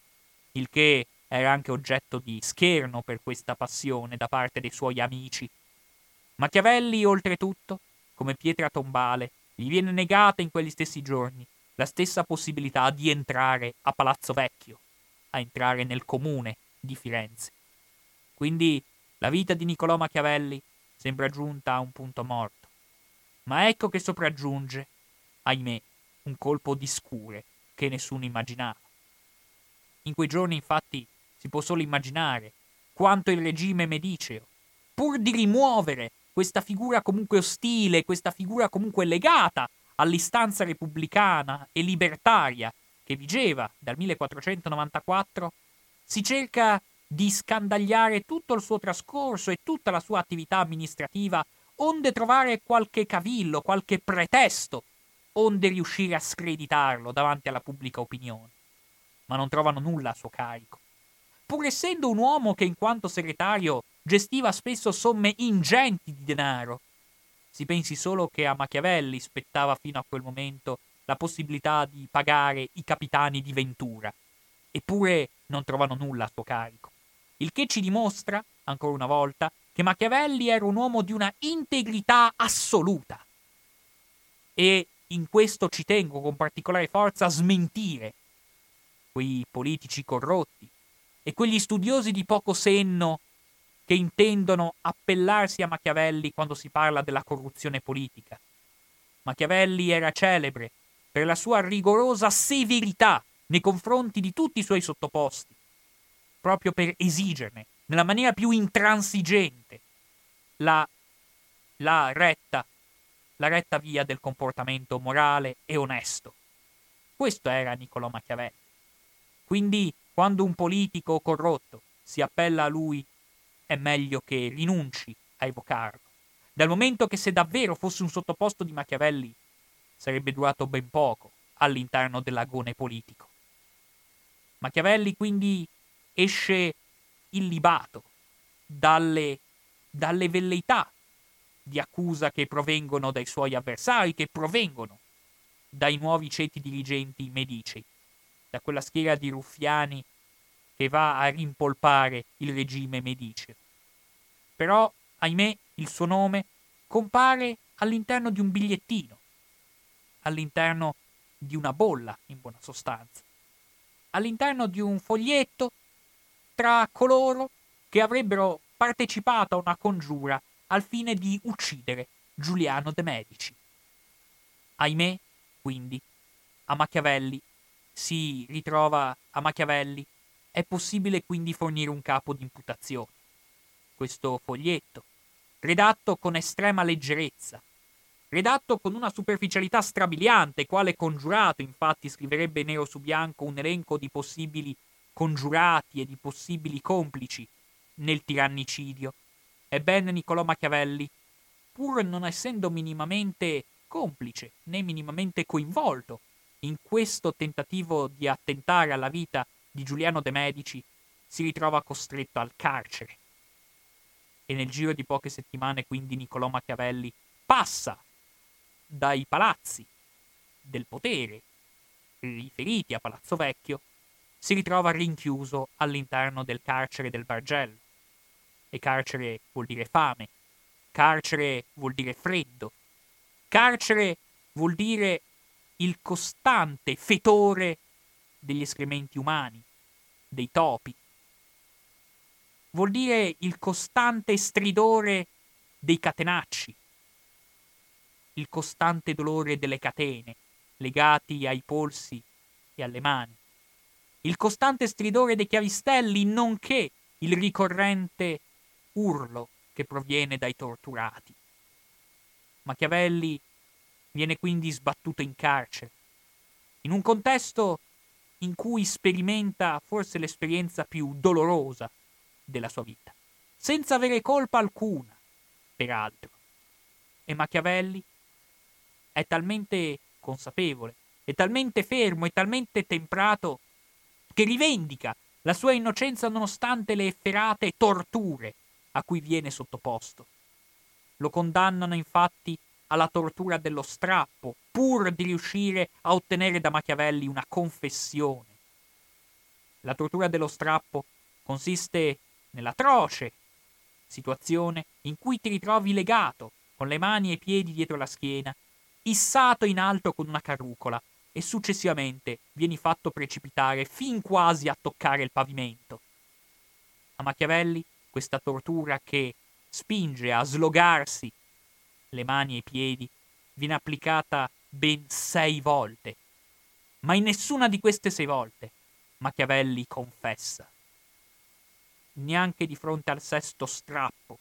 il che era anche oggetto di scherno per questa passione da parte dei suoi amici. Machiavelli, oltretutto, come pietra tombale, gli viene negata in quegli stessi giorni la stessa possibilità di entrare a Palazzo Vecchio, a entrare nel comune di Firenze. Quindi la vita di Niccolò Machiavelli sembra giunta a un punto morto. Ma ecco che sopraggiunge, ahimè, un colpo di scure che nessuno immaginava. In quei giorni, infatti, si può solo immaginare quanto il regime mediceo, pur di rimuovere questa figura comunque ostile, questa figura comunque legata all'istanza repubblicana e libertaria che vigeva dal 1494, si cerca di scandagliare tutto il suo trascorso e tutta la sua attività amministrativa, onde trovare qualche cavillo, qualche pretesto, onde riuscire a screditarlo davanti alla pubblica opinione. Ma non trovano nulla a suo carico. Pur essendo un uomo che in quanto segretario gestiva spesso somme ingenti di denaro. Si pensi solo che a Machiavelli spettava fino a quel momento la possibilità di pagare i capitani di Ventura, eppure non trovano nulla a suo carico. Il che ci dimostra, ancora una volta, che Machiavelli era un uomo di una integrità assoluta. E in questo ci tengo con particolare forza a smentire quei politici corrotti e quegli studiosi di poco senno che intendono appellarsi a Machiavelli quando si parla della corruzione politica. Machiavelli era celebre per la sua rigorosa severità nei confronti di tutti i suoi sottoposti, proprio per esigerne, nella maniera più intransigente, la, la retta, la retta via del comportamento morale e onesto. Questo era Niccolò Machiavelli. Quindi, quando un politico corrotto si appella a lui, è meglio che rinunci a evocarlo. Dal momento che se davvero fosse un sottoposto di Machiavelli, sarebbe durato ben poco all'interno dell'agone politico. Machiavelli quindi esce illibato dalle, dalle velleità di accusa che provengono dai suoi avversari, che provengono dai nuovi ceti dirigenti medicei, da quella schiera di ruffiani che va a rimpolpare il regime mediceo. Però, ahimè, il suo nome compare all'interno di un bigliettino, all'interno di una bolla, in buona sostanza, all'interno di un foglietto tra coloro che avrebbero partecipato a una congiura al fine di uccidere Giuliano de Medici. Ahimè, quindi, a Machiavelli si ritrova a Machiavelli, è possibile quindi fornire un capo di imputazione. Questo foglietto, redatto con estrema leggerezza, redatto con una superficialità strabiliante, quale congiurato infatti scriverebbe nero su bianco un elenco di possibili congiurati e di possibili complici nel tirannicidio. Ebbene Niccolò Machiavelli, pur non essendo minimamente complice né minimamente coinvolto in questo tentativo di attentare alla vita di Giuliano de Medici, si ritrova costretto al carcere. E nel giro di poche settimane quindi Niccolò Machiavelli passa dai palazzi del potere riferiti a Palazzo Vecchio, si ritrova rinchiuso all'interno del carcere del Bargello. E carcere vuol dire fame, carcere vuol dire freddo, carcere vuol dire il costante fetore degli escrementi umani, dei topi. Vuol dire il costante stridore dei catenacci, il costante dolore delle catene legati ai polsi e alle mani, il costante stridore dei chiavistelli, nonché il ricorrente urlo che proviene dai torturati. Machiavelli viene quindi sbattuto in carcere, in un contesto in cui sperimenta forse l'esperienza più dolorosa della sua vita, senza avere colpa alcuna, peraltro. E Machiavelli è talmente consapevole, è talmente fermo, è talmente temprato, che rivendica la sua innocenza nonostante le efferate torture a cui viene sottoposto. Lo condannano infatti alla tortura dello strappo, pur di riuscire a ottenere da Machiavelli una confessione. La tortura dello strappo consiste nell'atroce situazione in cui ti ritrovi legato, con le mani e i piedi dietro la schiena, issato in alto con una carrucola e successivamente vieni fatto precipitare fin quasi a toccare il pavimento. A Machiavelli questa tortura che spinge a slogarsi le mani e i piedi viene applicata ben sei volte, ma in nessuna di queste sei volte Machiavelli confessa. Neanche di fronte al sesto strappo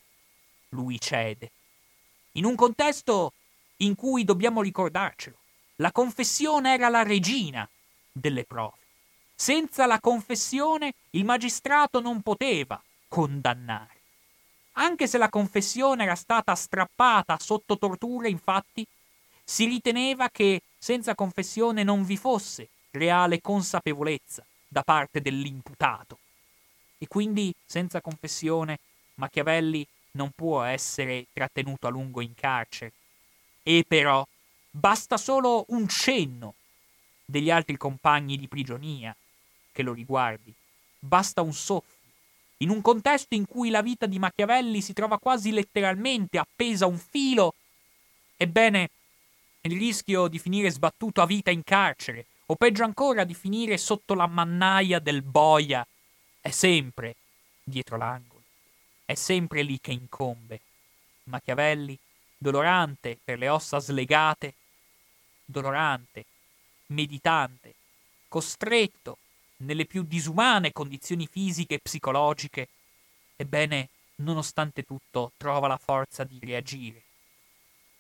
lui cede. In un contesto in cui dobbiamo ricordarcelo. La confessione era la regina delle prove. Senza la confessione il magistrato non poteva condannare. Anche se la confessione era stata strappata sotto torture, infatti, si riteneva che senza confessione non vi fosse reale consapevolezza da parte dell'imputato. E quindi, senza confessione, Machiavelli non può essere trattenuto a lungo in carcere, e però basta solo un cenno degli altri compagni di prigionia che lo riguardi. Basta un soffio. In un contesto in cui la vita di Machiavelli si trova quasi letteralmente appesa a un filo, ebbene, il rischio di finire sbattuto a vita in carcere, o peggio ancora di finire sotto la mannaia del boia, è sempre dietro l'angolo. È sempre lì che incombe. Machiavelli dolorante per le ossa slegate, dolorante, meditante, costretto nelle più disumane condizioni fisiche e psicologiche, ebbene, nonostante tutto, trova la forza di reagire.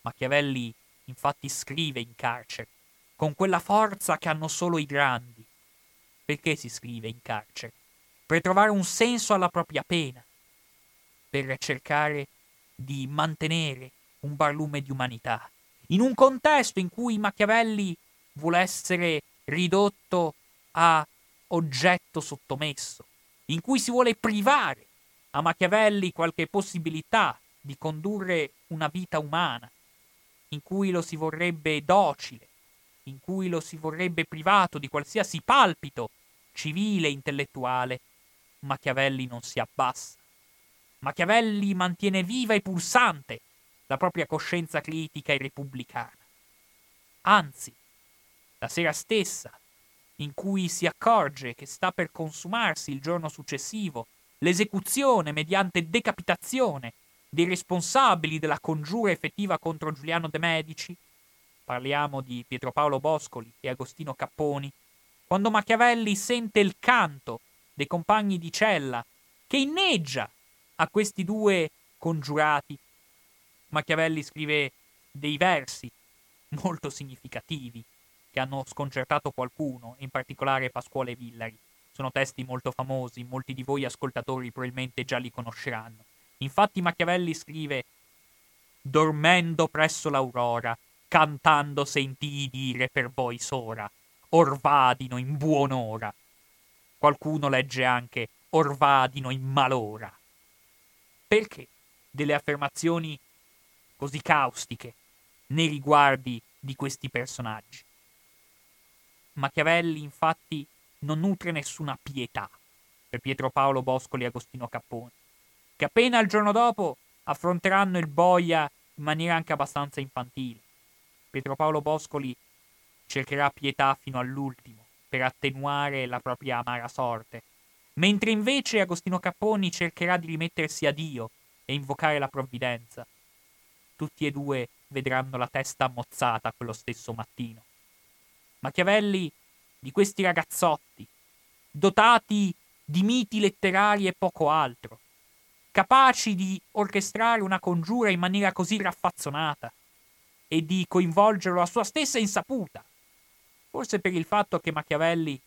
Machiavelli infatti scrive in carcere, con quella forza che hanno solo i grandi. Perché si scrive in carcere? per trovare un senso alla propria pena, per cercare di mantenere un barlume di umanità, in un contesto in cui Machiavelli vuole essere ridotto a oggetto sottomesso, in cui si vuole privare a Machiavelli qualche possibilità di condurre una vita umana, in cui lo si vorrebbe docile, in cui lo si vorrebbe privato di qualsiasi palpito civile e intellettuale, Machiavelli non si abbassa. Machiavelli mantiene viva e pulsante la propria coscienza critica e repubblicana. Anzi, la sera stessa, in cui si accorge che sta per consumarsi il giorno successivo l'esecuzione mediante decapitazione dei responsabili della congiura effettiva contro Giuliano de Medici, parliamo di Pietro Paolo Boscoli e Agostino Capponi, quando Machiavelli sente il canto dei compagni di cella che inneggia a questi due congiurati, Machiavelli scrive dei versi molto significativi che hanno sconcertato qualcuno, in particolare Pasquale Villari. Sono testi molto famosi, molti di voi ascoltatori probabilmente già li conosceranno. Infatti Machiavelli scrive Dormendo presso l'aurora, cantando sentii dire per voi sora, orvadino in buon'ora. Qualcuno legge anche orvadino in malora. Perché delle affermazioni così caustiche nei riguardi di questi personaggi? Machiavelli infatti non nutre nessuna pietà per Pietro Paolo Boscoli e Agostino Capponi, che appena il giorno dopo affronteranno il boia in maniera anche abbastanza infantile. Pietro Paolo Boscoli cercherà pietà fino all'ultimo per attenuare la propria amara sorte, mentre invece Agostino Capponi cercherà di rimettersi a Dio e invocare la provvidenza. Tutti e due vedranno la testa ammozzata quello stesso mattino. Machiavelli di questi ragazzotti, dotati di miti letterari e poco altro, capaci di orchestrare una congiura in maniera così raffazzonata e di coinvolgerlo a sua stessa insaputa, forse per il fatto che Machiavelli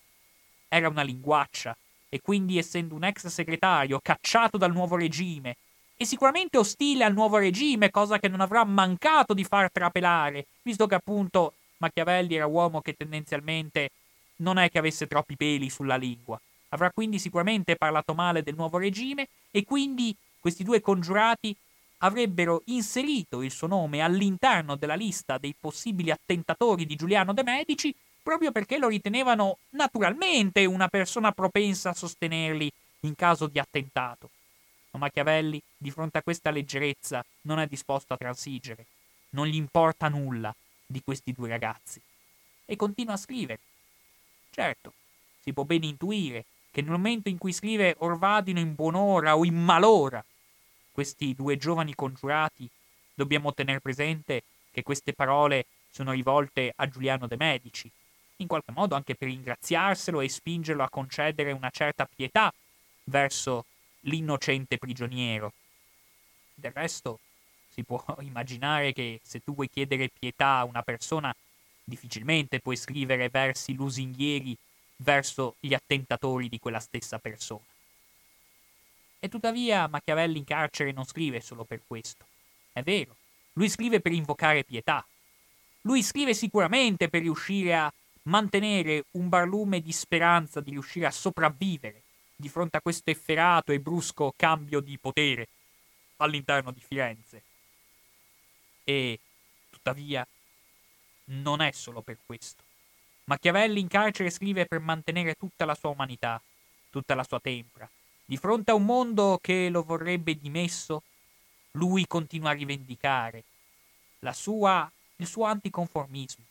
era una linguaccia e quindi essendo un ex segretario cacciato dal nuovo regime e sicuramente ostile al nuovo regime, cosa che non avrà mancato di far trapelare, visto che appunto Machiavelli era uomo che tendenzialmente non è che avesse troppi peli sulla lingua. Avrà quindi sicuramente parlato male del nuovo regime e quindi questi due congiurati avrebbero inserito il suo nome all'interno della lista dei possibili attentatori di Giuliano de Medici proprio perché lo ritenevano naturalmente una persona propensa a sostenerli in caso di attentato. Ma Machiavelli, di fronte a questa leggerezza, non è disposto a transigere. Non gli importa nulla di questi due ragazzi. E continua a scrivere. Certo, si può ben intuire che nel momento in cui scrive Orvadino in buon'ora o in malora, questi due giovani congiurati, dobbiamo tenere presente che queste parole sono rivolte a Giuliano de Medici, in qualche modo anche per ringraziarselo e spingerlo a concedere una certa pietà verso l'innocente prigioniero. Del resto, si può immaginare che se tu vuoi chiedere pietà a una persona, difficilmente puoi scrivere versi lusinghieri verso gli attentatori di quella stessa persona. E tuttavia Machiavelli in carcere non scrive solo per questo. È vero, lui scrive per invocare pietà. Lui scrive sicuramente per riuscire a mantenere un barlume di speranza di riuscire a sopravvivere di fronte a questo efferato e brusco cambio di potere all'interno di Firenze. E, tuttavia, non è solo per questo. Machiavelli in carcere scrive per mantenere tutta la sua umanità, tutta la sua tempra. Di fronte a un mondo che lo vorrebbe dimesso, lui continua a rivendicare sua, il suo anticonformismo,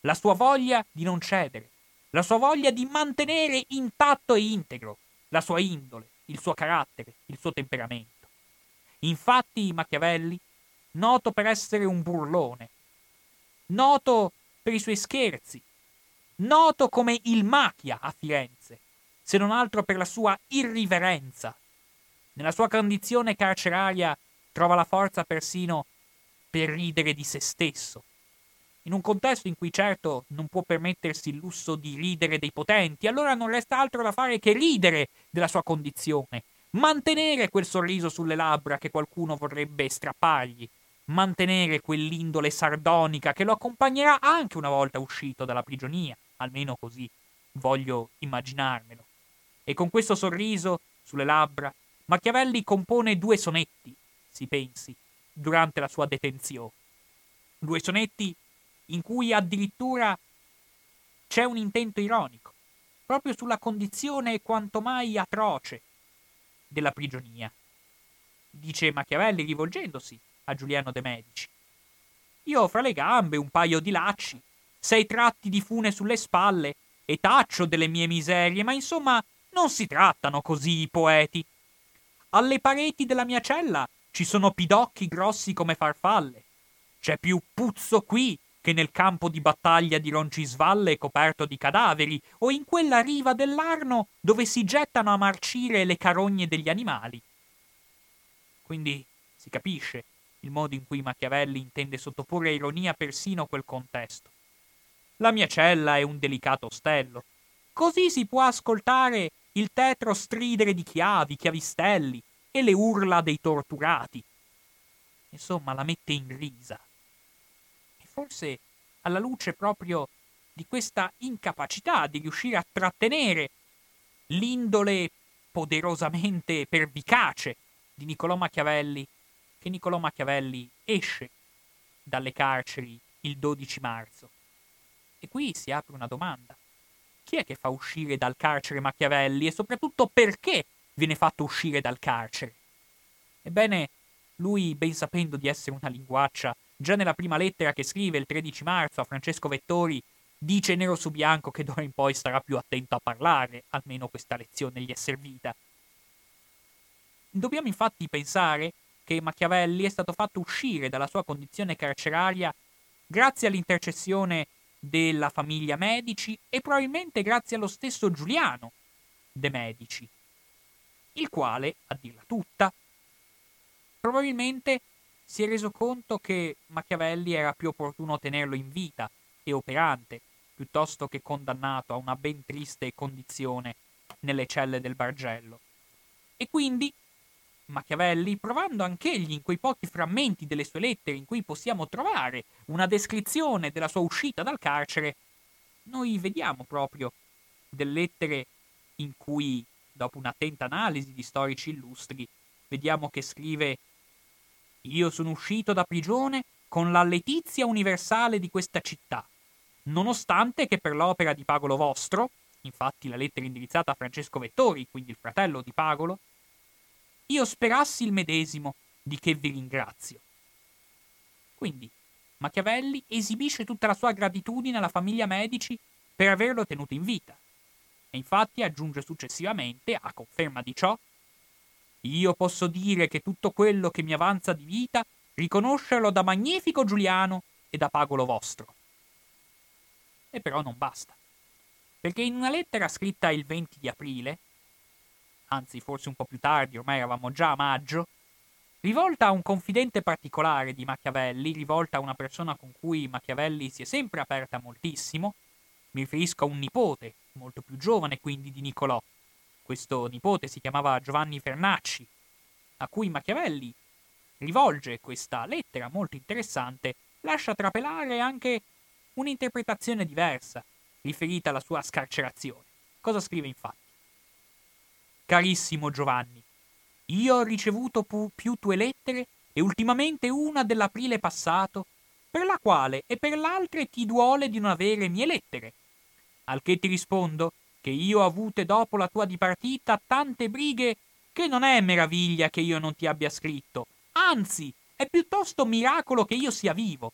la sua voglia di non cedere, la sua voglia di mantenere intatto e integro la sua indole, il suo carattere, il suo temperamento. Infatti Machiavelli noto per essere un burlone, noto per i suoi scherzi, noto come il macchia a Firenze, se non altro per la sua irriverenza. Nella sua condizione carceraria trova la forza persino per ridere di se stesso. in un contesto in cui certo non può permettersi il lusso di ridere dei potenti, allora non resta altro da fare che ridere della sua condizione, mantenere quel sorriso sulle labbra che qualcuno vorrebbe strappargli, mantenere quell'indole sardonica che lo accompagnerà anche una volta uscito dalla prigionia, almeno così voglio immaginarmelo. E con questo sorriso sulle labbra, Machiavelli compone due sonetti, si pensi, durante la sua detenzione. Due sonetti in cui addirittura c'è un intento ironico, proprio sulla condizione quanto mai atroce della prigionia. Dice Machiavelli rivolgendosi a Giuliano de Medici. Io ho fra le gambe un paio di lacci, sei tratti di fune sulle spalle e taccio delle mie miserie, ma insomma non si trattano così i poeti. Alle pareti della mia cella ci sono pidocchi grossi come farfalle. C'è più puzzo qui che nel campo di battaglia di Roncisvalle coperto di cadaveri, o in quella riva dell'Arno dove si gettano a marcire le carogne degli animali. Quindi si capisce il modo in cui Machiavelli intende sottoporre ironia persino quel contesto. La mia cella è un delicato ostello. Così si può ascoltare il tetro stridere di chiavi, chiavistelli e le urla dei torturati. Insomma, la mette in risa. E forse alla luce proprio di questa incapacità di riuscire a trattenere l'indole poderosamente pervicace di Niccolò Machiavelli che Niccolò Machiavelli esce dalle carceri il 12 marzo. E qui si apre una domanda. Chi è che fa uscire dal carcere Machiavelli e soprattutto perché viene fatto uscire dal carcere? Ebbene, lui, ben sapendo di essere una linguaccia, già nella prima lettera che scrive il 13 marzo a Francesco Vettori, dice nero su bianco che d'ora in poi starà più attento a parlare, almeno questa lezione gli è servita. Dobbiamo infatti pensare che Machiavelli è stato fatto uscire dalla sua condizione carceraria grazie all'intercessione della famiglia Medici e probabilmente grazie allo stesso Giuliano de Medici, il quale, a dirla tutta, probabilmente si è reso conto che Machiavelli era più opportuno tenerlo in vita e operante, piuttosto che condannato a una ben triste condizione nelle celle del Bargello. E quindi Machiavelli, provando anch'egli in quei pochi frammenti delle sue lettere in cui possiamo trovare una descrizione della sua uscita dal carcere, noi vediamo proprio delle lettere in cui, dopo un'attenta analisi di storici illustri, vediamo che scrive Io sono uscito da prigione con la letizia universale di questa città, nonostante che per l'opera di Pagolo vostro, infatti la lettera indirizzata a Francesco Vettori, quindi il fratello di Pagolo, io sperassi il medesimo, di che vi ringrazio. Quindi, Machiavelli esibisce tutta la sua gratitudine alla famiglia Medici per averlo tenuto in vita. E infatti aggiunge successivamente, a conferma di ciò, io posso dire che tutto quello che mi avanza di vita riconoscerlo da magnifico Giuliano e da Pagolo vostro. E però non basta, perché in una lettera scritta il 20 di aprile, anzi forse un po' più tardi, ormai eravamo già a maggio, rivolta a un confidente particolare di Machiavelli, rivolta a una persona con cui Machiavelli si è sempre aperta moltissimo, mi riferisco a un nipote, molto più giovane quindi di Niccolò. Questo nipote si chiamava Giovanni Fernacci, a cui Machiavelli rivolge questa lettera molto interessante, lascia trapelare anche un'interpretazione diversa, riferita alla sua scarcerazione. Cosa scrive infatti? Carissimo Giovanni, io ho ricevuto pu- più tue lettere e ultimamente una dell'aprile passato, per la quale e per l'altre ti duole di non avere mie lettere. Al che ti rispondo che io ho avute dopo la tua dipartita tante brighe che non è meraviglia che io non ti abbia scritto, anzi è piuttosto miracolo che io sia vivo,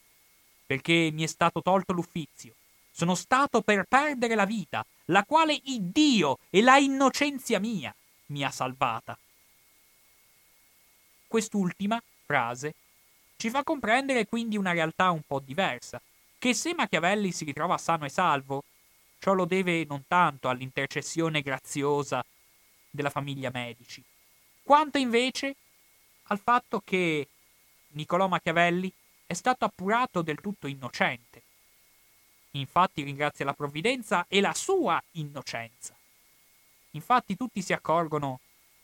perché mi è stato tolto l'uffizio. Sono stato per perdere la vita, la quale Iddio e la innocenzia mia mi ha salvata. Quest'ultima frase ci fa comprendere quindi una realtà un po' diversa, che se Machiavelli si ritrova sano e salvo, ciò lo deve non tanto all'intercessione graziosa della famiglia Medici, quanto invece al fatto che Niccolò Machiavelli è stato appurato del tutto innocente infatti ringrazia la provvidenza e la sua innocenza. Infatti tutti si accorgono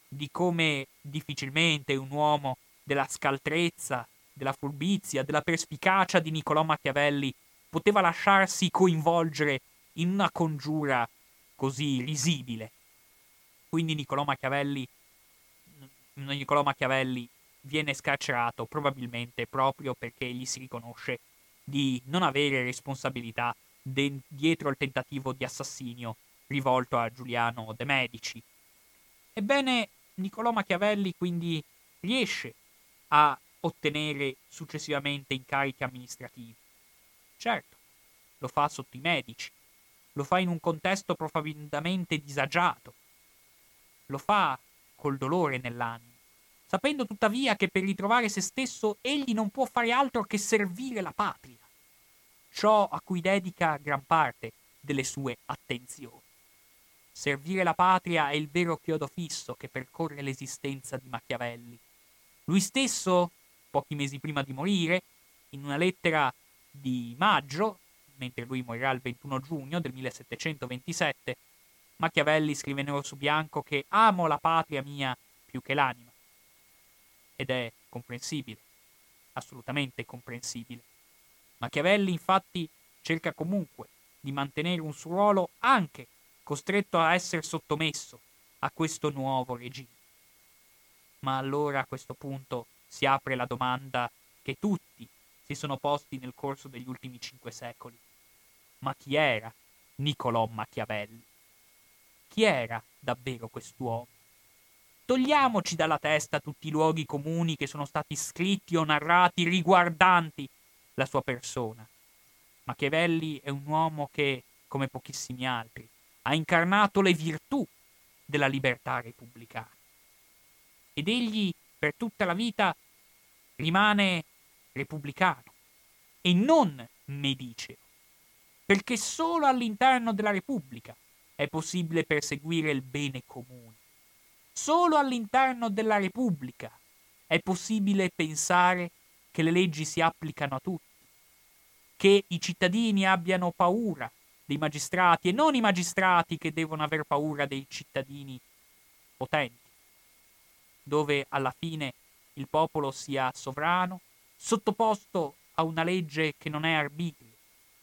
di come difficilmente un uomo della scaltrezza, della furbizia, della perspicacia di Niccolò Machiavelli poteva lasciarsi coinvolgere in una congiura così risibile. Quindi Niccolò Machiavelli, Niccolò Machiavelli viene scarcerato probabilmente proprio perché gli si riconosce di non avere responsabilità dietro il tentativo di assassinio rivolto a Giuliano de' Medici. Ebbene, Niccolò Machiavelli quindi riesce a ottenere successivamente incarichi amministrativi. Certo, lo fa sotto i medici, lo fa in un contesto profondamente disagiato, lo fa col dolore nell'anima, sapendo tuttavia che per ritrovare se stesso egli non può fare altro che servire la patria, ciò a cui dedica gran parte delle sue attenzioni. Servire la patria è il vero chiodo fisso che percorre l'esistenza di Machiavelli. Lui stesso, pochi mesi prima di morire, in una lettera di maggio, mentre lui morirà il 21 giugno del 1727, Machiavelli scrive nero su bianco che amo la patria mia più che l'anima. Ed è comprensibile, assolutamente comprensibile. Machiavelli infatti cerca comunque di mantenere un suo ruolo anche costretto a essere sottomesso a questo nuovo regime. Ma allora a questo punto si apre la domanda che tutti si sono posti nel corso degli ultimi cinque secoli. Ma chi era Niccolò Machiavelli? Chi era davvero quest'uomo? Togliamoci dalla testa tutti i luoghi comuni che sono stati scritti o narrati riguardanti la sua persona. Machiavelli è un uomo che, come pochissimi altri, ha incarnato le virtù della libertà repubblicana. Ed egli per tutta la vita rimane repubblicano e non mediceo, perché solo all'interno della Repubblica è possibile perseguire il bene comune. Solo all'interno della Repubblica è possibile pensare che le leggi si applicano a tutti, che i cittadini abbiano paura dei magistrati e non i magistrati che devono aver paura dei cittadini potenti, dove alla fine il popolo sia sovrano, sottoposto a una legge che non è arbitrio,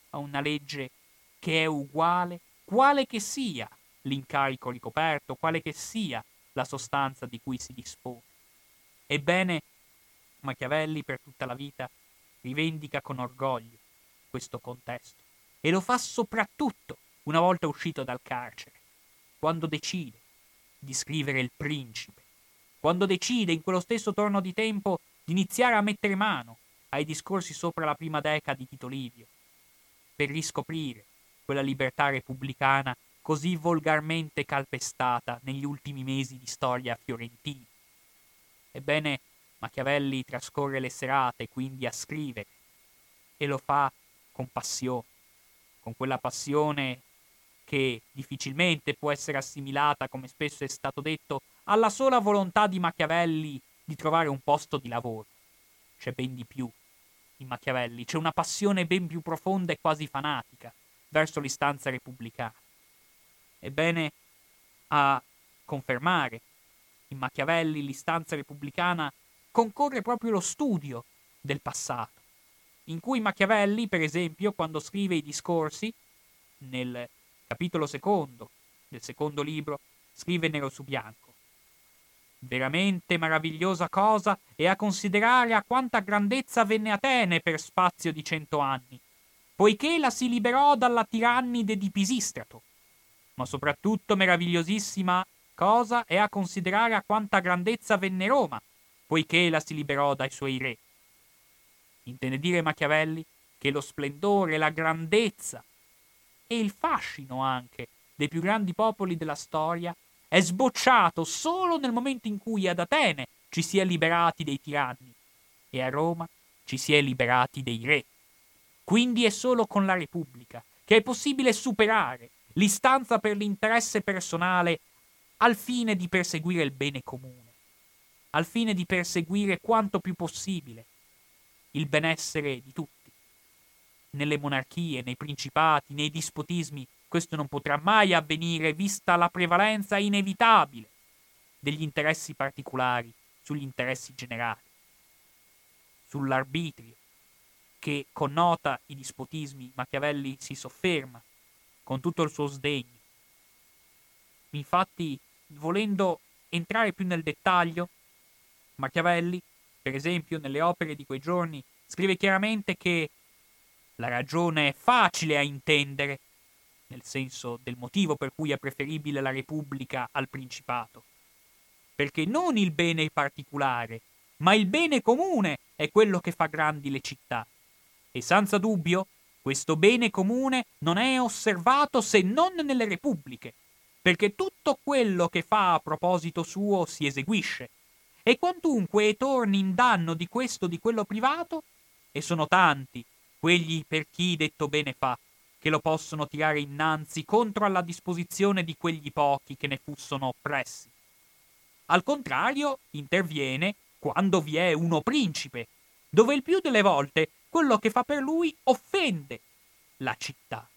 a una legge che è uguale, quale che sia l'incarico ricoperto, quale che sia la sostanza di cui si dispone. Ebbene, Machiavelli per tutta la vita rivendica con orgoglio questo contesto e lo fa soprattutto una volta uscito dal carcere, quando decide di scrivere il principe, quando decide in quello stesso torno di tempo di iniziare a mettere mano ai discorsi sopra la prima deca di Tito Livio, per riscoprire quella libertà repubblicana così volgarmente calpestata negli ultimi mesi di storia fiorentina. Ebbene, Machiavelli trascorre le serate quindi a scrivere e lo fa con passione, con quella passione che difficilmente può essere assimilata, come spesso è stato detto, alla sola volontà di Machiavelli di trovare un posto di lavoro. C'è ben di più in Machiavelli, c'è una passione ben più profonda e quasi fanatica verso l'istanza repubblicana. Ebbene, a confermare in Machiavelli l'istanza repubblicana concorre proprio lo studio del passato, in cui Machiavelli, per esempio, quando scrive i discorsi, nel capitolo secondo del secondo libro, scrive nero su bianco. Veramente meravigliosa cosa è a considerare a quanta grandezza venne Atene per spazio di cento anni, poiché la si liberò dalla tirannide di Pisistrato. Ma soprattutto meravigliosissima cosa è a considerare a quanta grandezza venne Roma, poiché la si liberò dai suoi re. Intende dire Machiavelli che lo splendore, la grandezza e il fascino anche dei più grandi popoli della storia è sbocciato solo nel momento in cui ad Atene ci si è liberati dei tiranni e a Roma ci si è liberati dei re. Quindi è solo con la Repubblica che è possibile superare l'istanza per l'interesse personale al fine di perseguire il bene comune, al fine di perseguire quanto più possibile il benessere di tutti. nelle monarchie, nei principati, nei dispotismi, questo non potrà mai avvenire vista la prevalenza inevitabile degli interessi particolari sugli interessi generali, sull'arbitrio che connota i dispotismi Machiavelli si sofferma con tutto il suo sdegno. Infatti, volendo entrare più nel dettaglio, Machiavelli, per esempio, nelle opere di quei giorni, scrive chiaramente che la ragione è facile a intendere, nel senso del motivo per cui è preferibile la Repubblica al Principato, perché non il bene particolare, ma il bene comune è quello che fa grandi le città. E senza dubbio, questo bene comune non è osservato se non nelle repubbliche, perché tutto quello che fa a proposito suo si eseguisce, e quantunque torni in danno di questo o di quello privato, e sono tanti quelli per chi detto bene fa, che lo possono tirare innanzi contro alla disposizione di quegli pochi che ne fussono oppressi. Al contrario, interviene quando vi è uno principe, dove il più delle volte quello che fa per lui offende la città.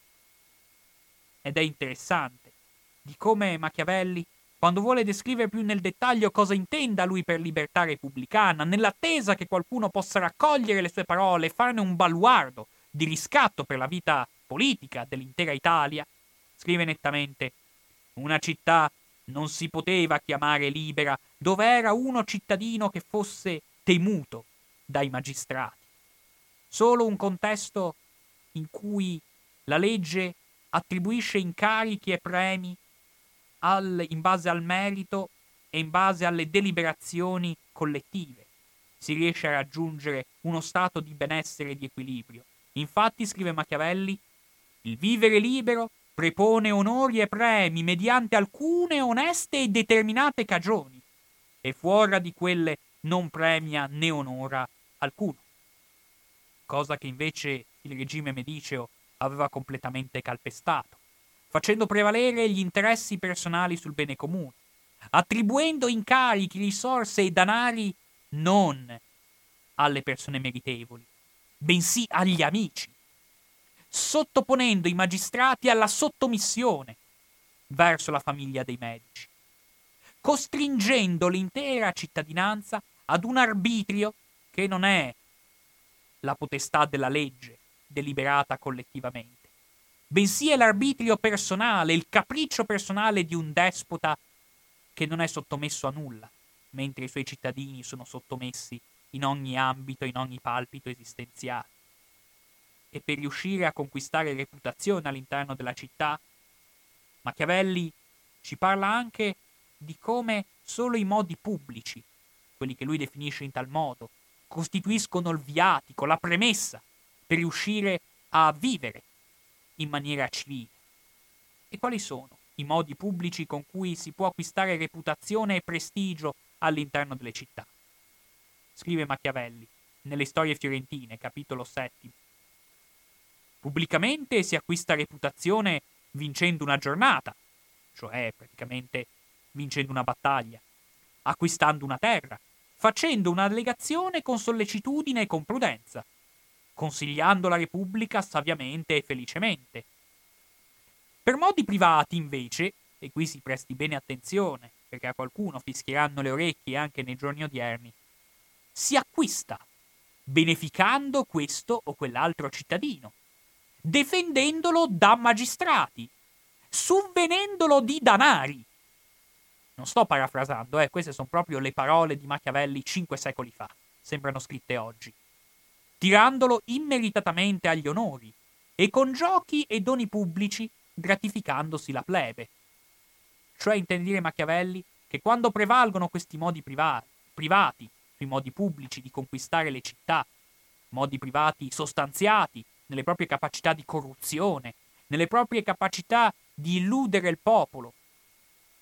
Ed è interessante di come Machiavelli, quando vuole descrivere più nel dettaglio cosa intenda lui per libertà repubblicana, nell'attesa che qualcuno possa raccogliere le sue parole e farne un baluardo di riscatto per la vita politica dell'intera Italia, scrive nettamente una città non si poteva chiamare libera dove era uno cittadino che fosse temuto dai magistrati. Solo un contesto in cui la legge attribuisce incarichi e premi al, in base al merito e in base alle deliberazioni collettive. Si riesce a raggiungere uno stato di benessere e di equilibrio. Infatti, scrive Machiavelli, il vivere libero prepone onori e premi mediante alcune oneste e determinate cagioni, e fuori di quelle non premia né onora alcuno. Cosa che invece il regime mediceo aveva completamente calpestato facendo prevalere gli interessi personali sul bene comune, attribuendo incarichi, risorse e danari non alle persone meritevoli, bensì agli amici, sottoponendo i magistrati alla sottomissione verso la famiglia dei medici, costringendo l'intera cittadinanza ad un arbitrio che non è la potestà della legge deliberata collettivamente bensì è l'arbitrio personale, il capriccio personale di un despota che non è sottomesso a nulla, mentre i suoi cittadini sono sottomessi in ogni ambito, in ogni palpito esistenziale. E per riuscire a conquistare reputazione all'interno della città, Machiavelli ci parla anche di come solo i modi pubblici, quelli che lui definisce in tal modo, costituiscono il viatico, la premessa per riuscire a vivere in maniera civile. E quali sono i modi pubblici con cui si può acquistare reputazione e prestigio all'interno delle città? Scrive Machiavelli nelle storie fiorentine, capitolo settimo. Pubblicamente si acquista reputazione vincendo una giornata, cioè praticamente vincendo una battaglia, acquistando una terra, facendo una legazione con sollecitudine e con prudenza, consigliando la Repubblica saviamente e felicemente. Per modi privati, invece, e qui si presti bene attenzione, perché a qualcuno fischieranno le orecchie anche nei giorni odierni, si acquista, beneficando questo o quell'altro cittadino, difendendolo da magistrati, sovvenendolo di danari. Non sto parafrasando, eh, queste sono proprio le parole di Machiavelli cinque secoli fa, sembrano scritte oggi tirandolo immeritatamente agli onori, e con giochi e doni pubblici gratificandosi la plebe. Cioè intende Machiavelli che quando prevalgono questi modi priva- privati sui modi pubblici di conquistare le città, modi privati sostanziati nelle proprie capacità di corruzione, nelle proprie capacità di illudere il popolo,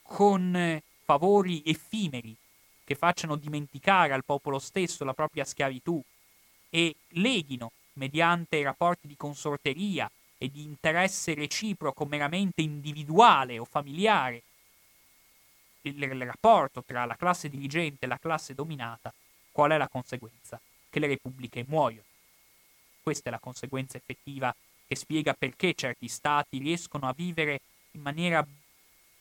con eh, favori effimeri che facciano dimenticare al popolo stesso la propria schiavitù e leghino, mediante rapporti di consorteria e di interesse reciproco meramente individuale o familiare, il, il rapporto tra la classe dirigente e la classe dominata, qual è la conseguenza? Che le repubbliche muoiono. Questa è la conseguenza effettiva che spiega perché certi stati riescono a vivere in maniera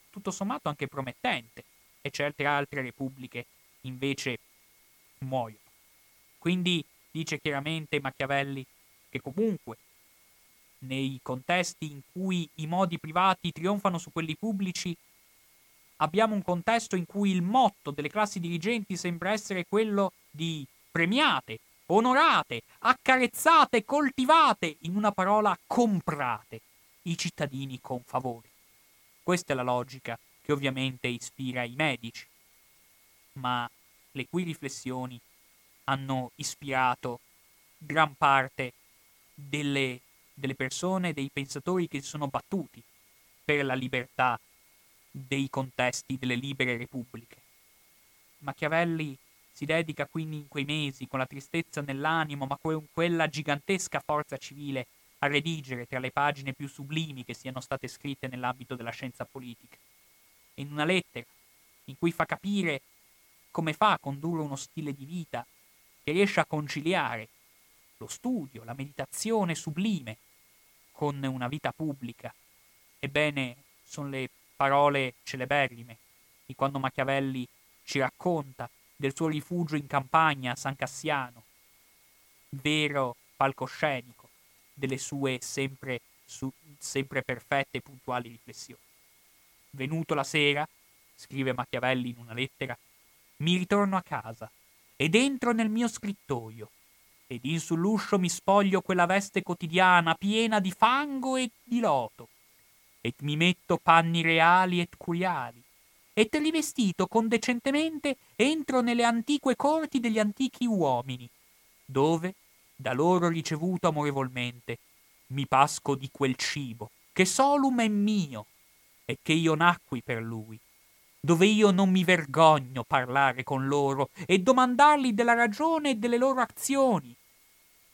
tutto sommato anche promettente e certe altre repubbliche invece muoiono. Quindi dice chiaramente Machiavelli che comunque nei contesti in cui i modi privati trionfano su quelli pubblici, abbiamo un contesto in cui il motto delle classi dirigenti sembra essere quello di premiate, onorate, accarezzate, coltivate, in una parola comprate i cittadini con favori. Questa è la logica che ovviamente ispira i medici, ma le cui riflessioni hanno ispirato gran parte delle, delle persone, dei pensatori che si sono battuti per la libertà dei contesti delle libere repubbliche. Machiavelli si dedica quindi in quei mesi, con la tristezza nell'animo, ma con quella gigantesca forza civile, a redigere tra le pagine più sublimi che siano state scritte nell'ambito della scienza politica. In una lettera in cui fa capire come fa a condurre uno stile di vita che riesce a conciliare lo studio, la meditazione sublime con una vita pubblica. Ebbene, sono le parole celeberrime di quando Machiavelli ci racconta del suo rifugio in campagna a San Cassiano, vero palcoscenico delle sue sempre, su, sempre perfette e puntuali riflessioni. Venuto la sera, scrive Machiavelli in una lettera, mi ritorno a casa ed entro nel mio scrittoio. Ed in sull'uscio mi spoglio quella veste quotidiana piena di fango e di loto. Et mi metto panni reali et curiali et rivestito condecentemente entro nelle antique corti degli antichi uomini dove da loro ricevuto amorevolmente mi pasco di quel cibo che solum è mio e che io nacqui per lui dove io non mi vergogno parlare con loro e domandarli della ragione e delle loro azioni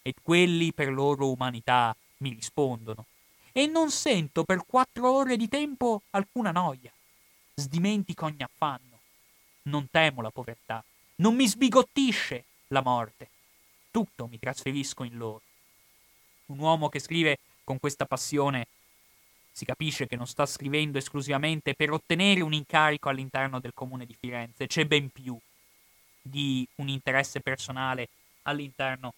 e quelli per loro umanità mi rispondono e non sento per quattro ore di tempo alcuna noia. Sdimentico ogni affanno. Non temo la povertà, non mi sbigottisce la morte. Tutto mi trasferisco in loro. Un uomo che scrive con questa passione si capisce che non sta scrivendo esclusivamente per ottenere un incarico all'interno del comune di Firenze, c'è ben più di un interesse personale all'interno,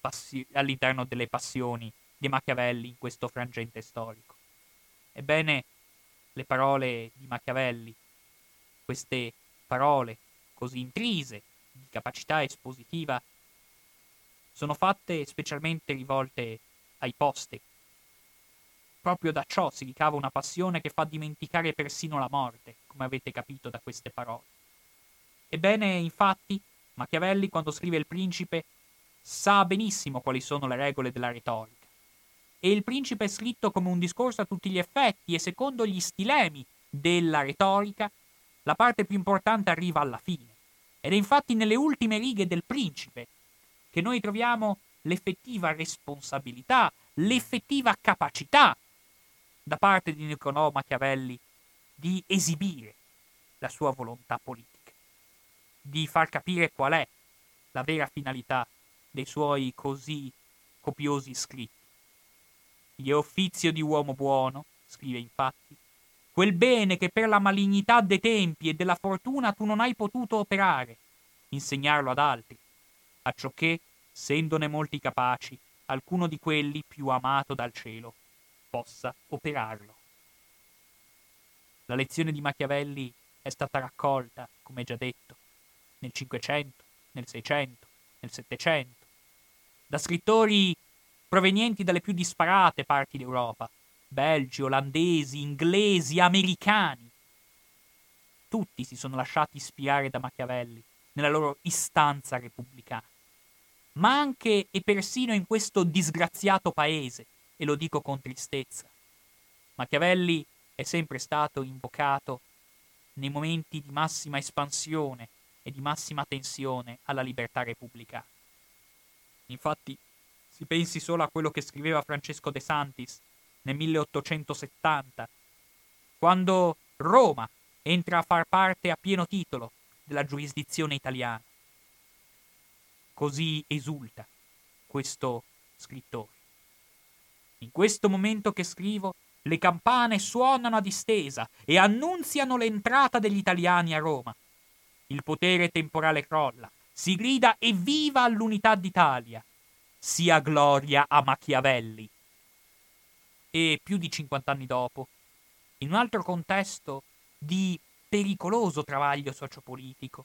passi- all'interno delle passioni di Machiavelli in questo frangente storico. Ebbene, le parole di Machiavelli, queste parole così intrise di capacità espositiva, sono fatte specialmente rivolte ai posteri. Proprio da ciò si ricava una passione che fa dimenticare persino la morte, come avete capito da queste parole. Ebbene, infatti, Machiavelli, quando scrive il principe, sa benissimo quali sono le regole della retorica e il principe è scritto come un discorso a tutti gli effetti e secondo gli stilemi della retorica, la parte più importante arriva alla fine. Ed è infatti nelle ultime righe del principe che noi troviamo l'effettiva responsabilità, l'effettiva capacità da parte di Niccolò Machiavelli di esibire la sua volontà politica, di far capire qual è la vera finalità dei suoi così copiosi scritti. Gli offizio di uomo buono, scrive infatti, quel bene che per la malignità dei tempi e della fortuna tu non hai potuto operare, insegnarlo ad altri, acciò che, sendone molti capaci, alcuno di quelli più amato dal cielo possa operarlo. La lezione di Machiavelli è stata raccolta, come già detto, nel Cinquecento, nel Seicento, nel Settecento, da scrittori provenienti dalle più disparate parti d'Europa, belgi, olandesi, inglesi, americani. Tutti si sono lasciati ispirare da Machiavelli nella loro istanza repubblicana. Ma anche e persino in questo disgraziato paese, e lo dico con tristezza, Machiavelli è sempre stato invocato nei momenti di massima espansione e di massima tensione alla libertà repubblicana. Infatti, si pensi solo a quello che scriveva Francesco De Santis nel 1870, quando Roma entra a far parte a pieno titolo della giurisdizione italiana. Così esulta questo scrittori. In questo momento che scrivo, le campane suonano a distesa e annunziano l'entrata degli italiani a Roma. Il potere temporale crolla, si grida evviva all'unità d'Italia, sia gloria a Machiavelli. E più di 50 anni dopo, in un altro contesto di pericoloso travaglio sociopolitico,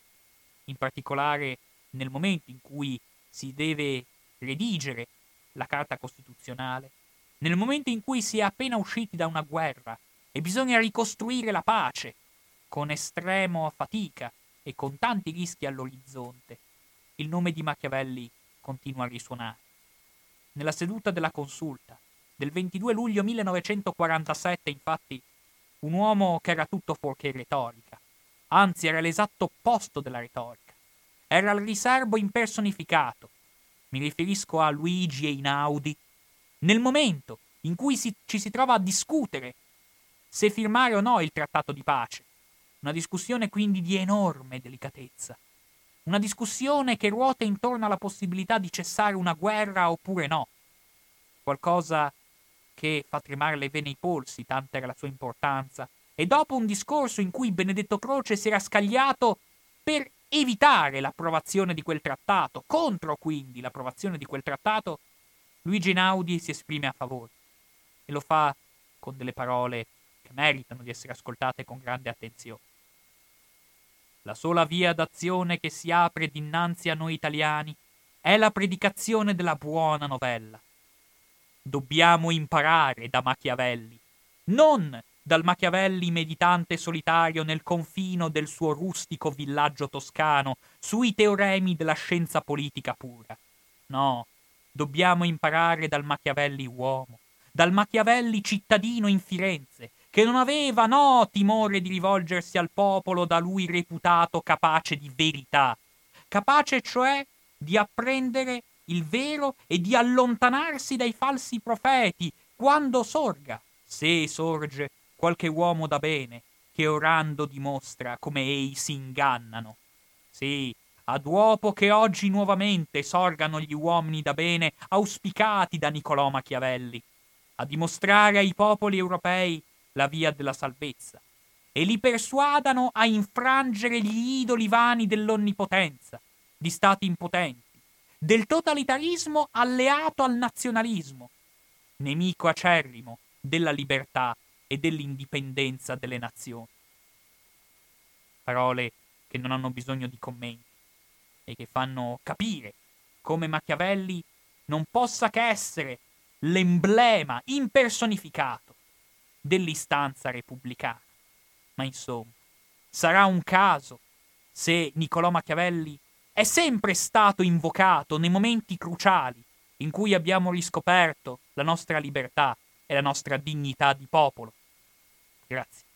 in particolare nel momento in cui si deve redigere la Carta Costituzionale, nel momento in cui si è appena usciti da una guerra e bisogna ricostruire la pace, con estremo fatica e con tanti rischi all'orizzonte, il nome di Machiavelli continua a risuonare. Nella seduta della consulta del 22 luglio 1947, infatti, un uomo che era tutto fuorché retorica, anzi era l'esatto opposto della retorica, era il riservo impersonificato, mi riferisco a Luigi Einaudi, nel momento in cui si, ci si trova a discutere se firmare o no il trattato di pace. Una discussione quindi di enorme delicatezza. Una discussione che ruota intorno alla possibilità di cessare una guerra oppure no. Qualcosa che fa tremare le vene ai polsi, tanta era la sua importanza. E dopo un discorso in cui Benedetto Croce si era scagliato per evitare l'approvazione di quel trattato, contro quindi l'approvazione di quel trattato, Luigi Naudi si esprime a favore e lo fa con delle parole che meritano di essere ascoltate con grande attenzione. La sola via d'azione che si apre dinanzi a noi italiani è la predicazione della buona novella. Dobbiamo imparare da Machiavelli, non dal Machiavelli meditante solitario nel confino del suo rustico villaggio toscano, sui teoremi della scienza politica pura. No, dobbiamo imparare dal Machiavelli uomo, dal Machiavelli cittadino in Firenze, che non aveva no timore di rivolgersi al popolo da lui reputato capace di verità, capace cioè di apprendere il vero e di allontanarsi dai falsi profeti quando sorga, se sorge, qualche uomo da bene, che orando dimostra come ei si ingannano. Sì, ad uopo che oggi nuovamente sorgano gli uomini da bene auspicati da Niccolò Machiavelli, a dimostrare ai popoli europei la via della salvezza, e li persuadano a infrangere gli idoli vani dell'onnipotenza, di stati impotenti, del totalitarismo alleato al nazionalismo, nemico acerrimo della libertà e dell'indipendenza delle nazioni. Parole che non hanno bisogno di commenti e che fanno capire come Machiavelli non possa che essere l'emblema impersonificato dell'istanza repubblicana. Ma insomma, sarà un caso se Niccolò Machiavelli è sempre stato invocato nei momenti cruciali in cui abbiamo riscoperto la nostra libertà e la nostra dignità di popolo. Grazie.